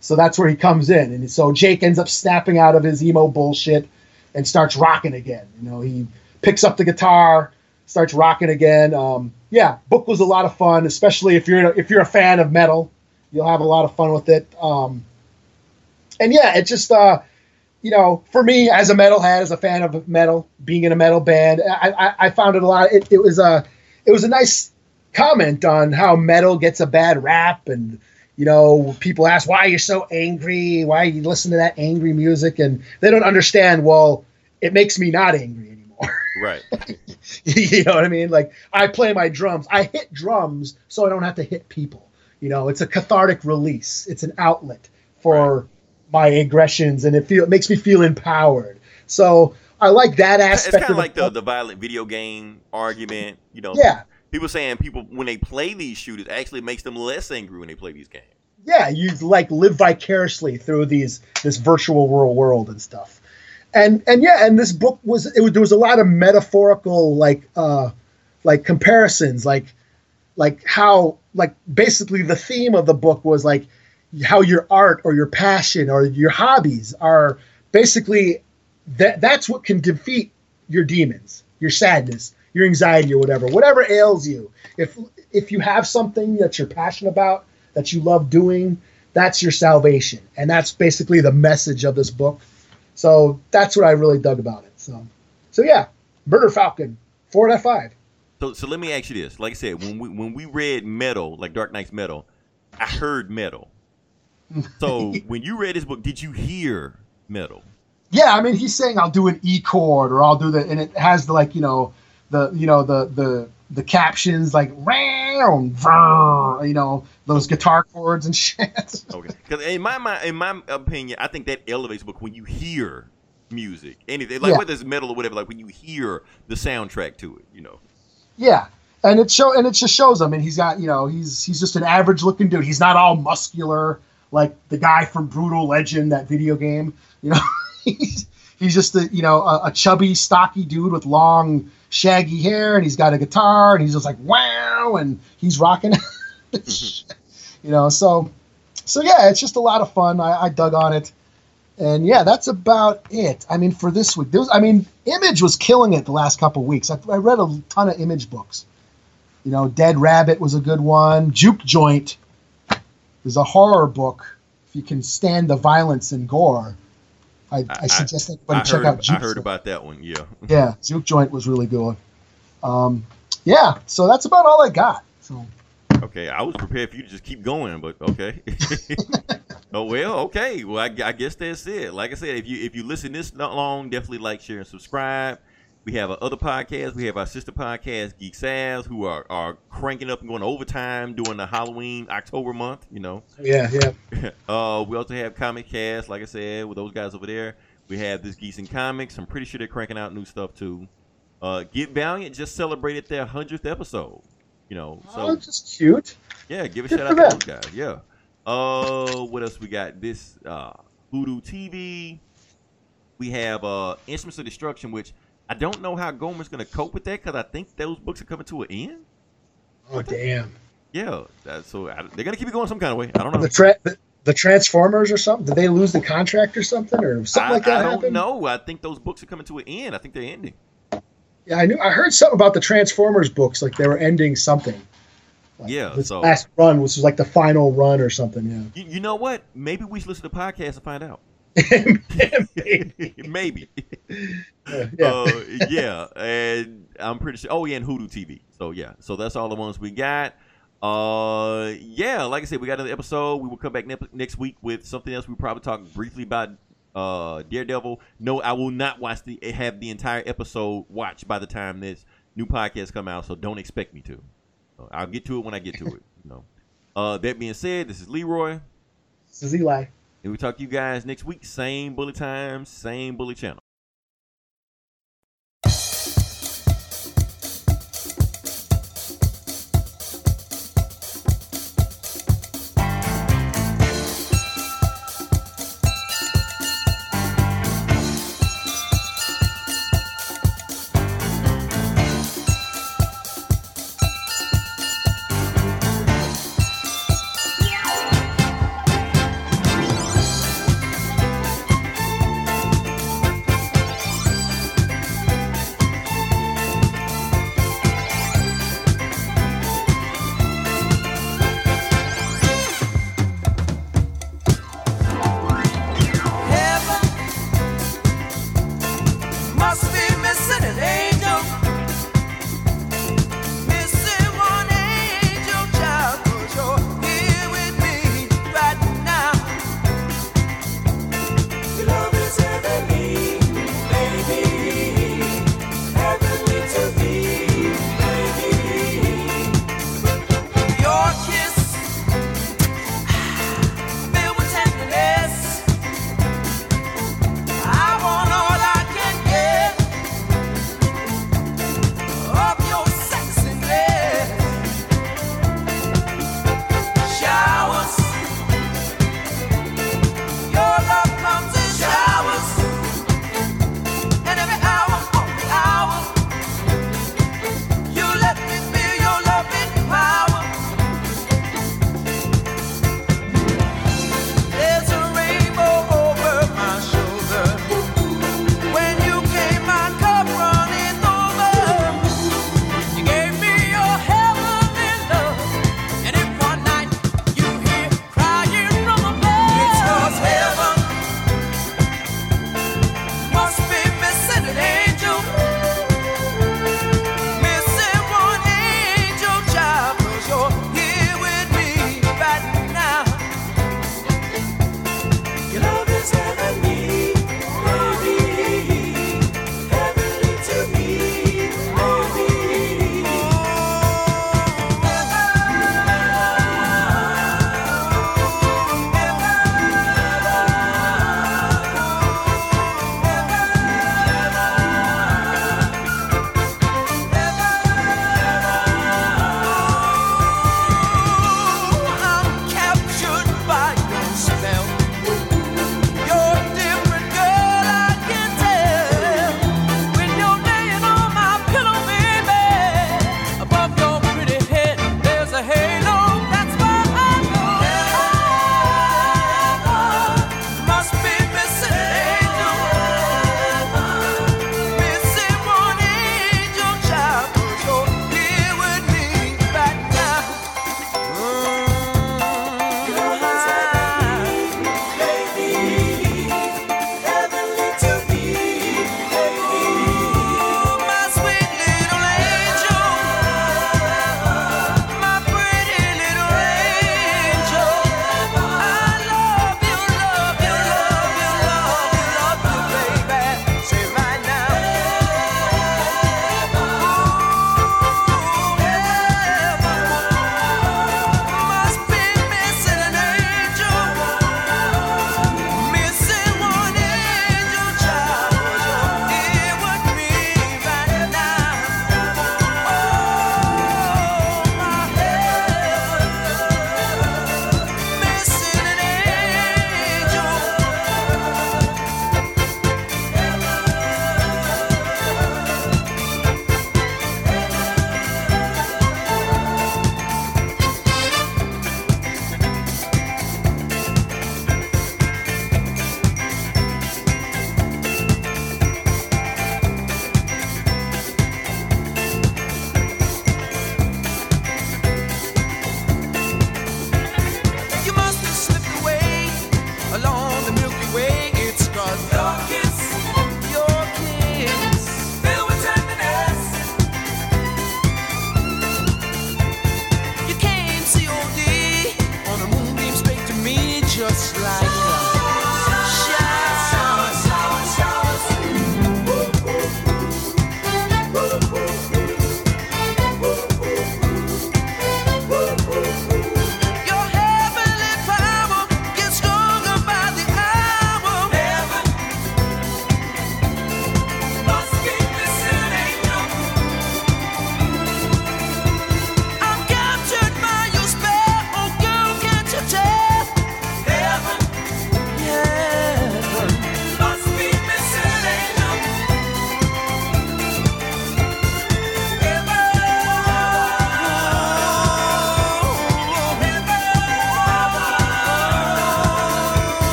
So that's where he comes in, and so Jake ends up snapping out of his emo bullshit and starts rocking again. You know, he picks up the guitar, starts rocking again. Um, yeah, book was a lot of fun, especially if you're if you're a fan of metal, you'll have a lot of fun with it. Um, and yeah, it just uh, you know, for me as a metalhead, as a fan of metal, being in a metal band, I, I, I found it a lot. It, it was a it was a nice comment on how metal gets a bad rap and you know people ask why you're so angry? Why you listen to that angry music? And they don't understand well it makes me not angry anymore. Right. you know what i mean? Like i play my drums. I hit drums so i don't have to hit people. You know it's a cathartic release. It's an outlet for my aggressions and it feel it makes me feel empowered so i like that aspect. It's kind of like the, the violent video game argument. You know. yeah People saying people when they play these shooters actually makes them less angry when they play these games. yeah, you like live vicariously through these this virtual world world and stuff. And and yeah, and this book was it was, there was a lot of metaphorical like uh like comparisons like like how like basically the theme of the book was like how your art or your passion or your hobbies are basically that that's what can defeat your demons, your sadness, your anxiety or whatever. Whatever ails you. If if you have something that you're passionate about, that you love doing, that's your salvation. And that's basically the message of this book. So that's what I really dug about it. So so yeah, Murder Falcon, four out of five. So, so let me ask you this: like I said, when we when we read metal, like Dark Nights metal, I heard metal. So when you read his book, did you hear metal? Yeah, I mean he's saying I'll do an E chord or I'll do the and it has the like, you know, the you know, the the the captions like round, you know, those guitar chords and shit. Okay, because in my mind, in my opinion, I think that elevates book when you hear music, anything like Yeah. whether it's metal or whatever. Like when you hear the soundtrack to it, you know. Yeah, and it show and it just shows him, and he's got you know he's he's just an average looking dude. He's not all muscular like the guy from Brutal Legend, that video game. You know, he's, he's just a you know a, a chubby, stocky dude with long, shaggy hair, and he's got a guitar, and he's just like wow, and he's rocking. you know, so so yeah, it's just a lot of fun. I, I dug on it. And yeah, that's about it. I mean, for this week, there was, I mean, Image was killing it the last couple weeks. I, I read a ton of Image books. You know, Dead Rabbit was a good one. Juke Joint is a horror book. If you can stand the violence and gore, I, I, I- suggest everybody I check heard, out I Juke. heard about that one. Yeah. yeah, Juke Joint was really good. Um, yeah, so that's about all I got. So Okay, I was prepared for you to just keep going, but okay. oh well, okay. Well, I, I guess that's it. Like I said, if you if you listen this long, definitely like, share, and subscribe. We have our other podcasts. We have our sister podcast, Geek Savs, who are, are cranking up and going overtime during the Halloween October month. You know, yeah, yeah. uh, we also have Comic Cast, like I said, with those guys over there. We have this Geeks and Comics. I'm pretty sure they're cranking out new stuff too. Uh, Get Valiant just celebrated their hundredth episode. You know, so oh, just cute. yeah, give a Good shout out to those guys. Yeah. Uh, what else we got? This uh, Voodoo TV. We have uh, Instruments of Destruction, which I don't know how Gomer's gonna cope with that because I think those books are coming to an end. Oh damn. Yeah, that, so I, they're gonna keep it going some kind of way. I don't know. The, tra- the the Transformers or something? Did they lose the contract or something or something I, like that I don't happened? know. I think those books are coming to an end. I think they're ending. Yeah, I knew. I heard something about the Transformers books, like they were ending something. Like, Yeah, This so- last run which was like the final run or something. You, you know what? Maybe we should listen to the podcast and find out. Maybe. Maybe. Yeah, yeah. uh, yeah, and I'm pretty sure. Oh, yeah, and Hoodoo TV. So yeah, so that's all the ones we got. Uh, yeah, like I said, we got another episode. We will come back ne- next week with something else. We'll probably talk briefly about uh Daredevil. No, I will not watch the have the entire episode watched by the time this new podcast come out. So don't expect me to. I'll get to it when I get to it. You know. Uh, that being said, this is Leroy, This is Eli. We talk to you guys next week. Same bully time, same bully channel.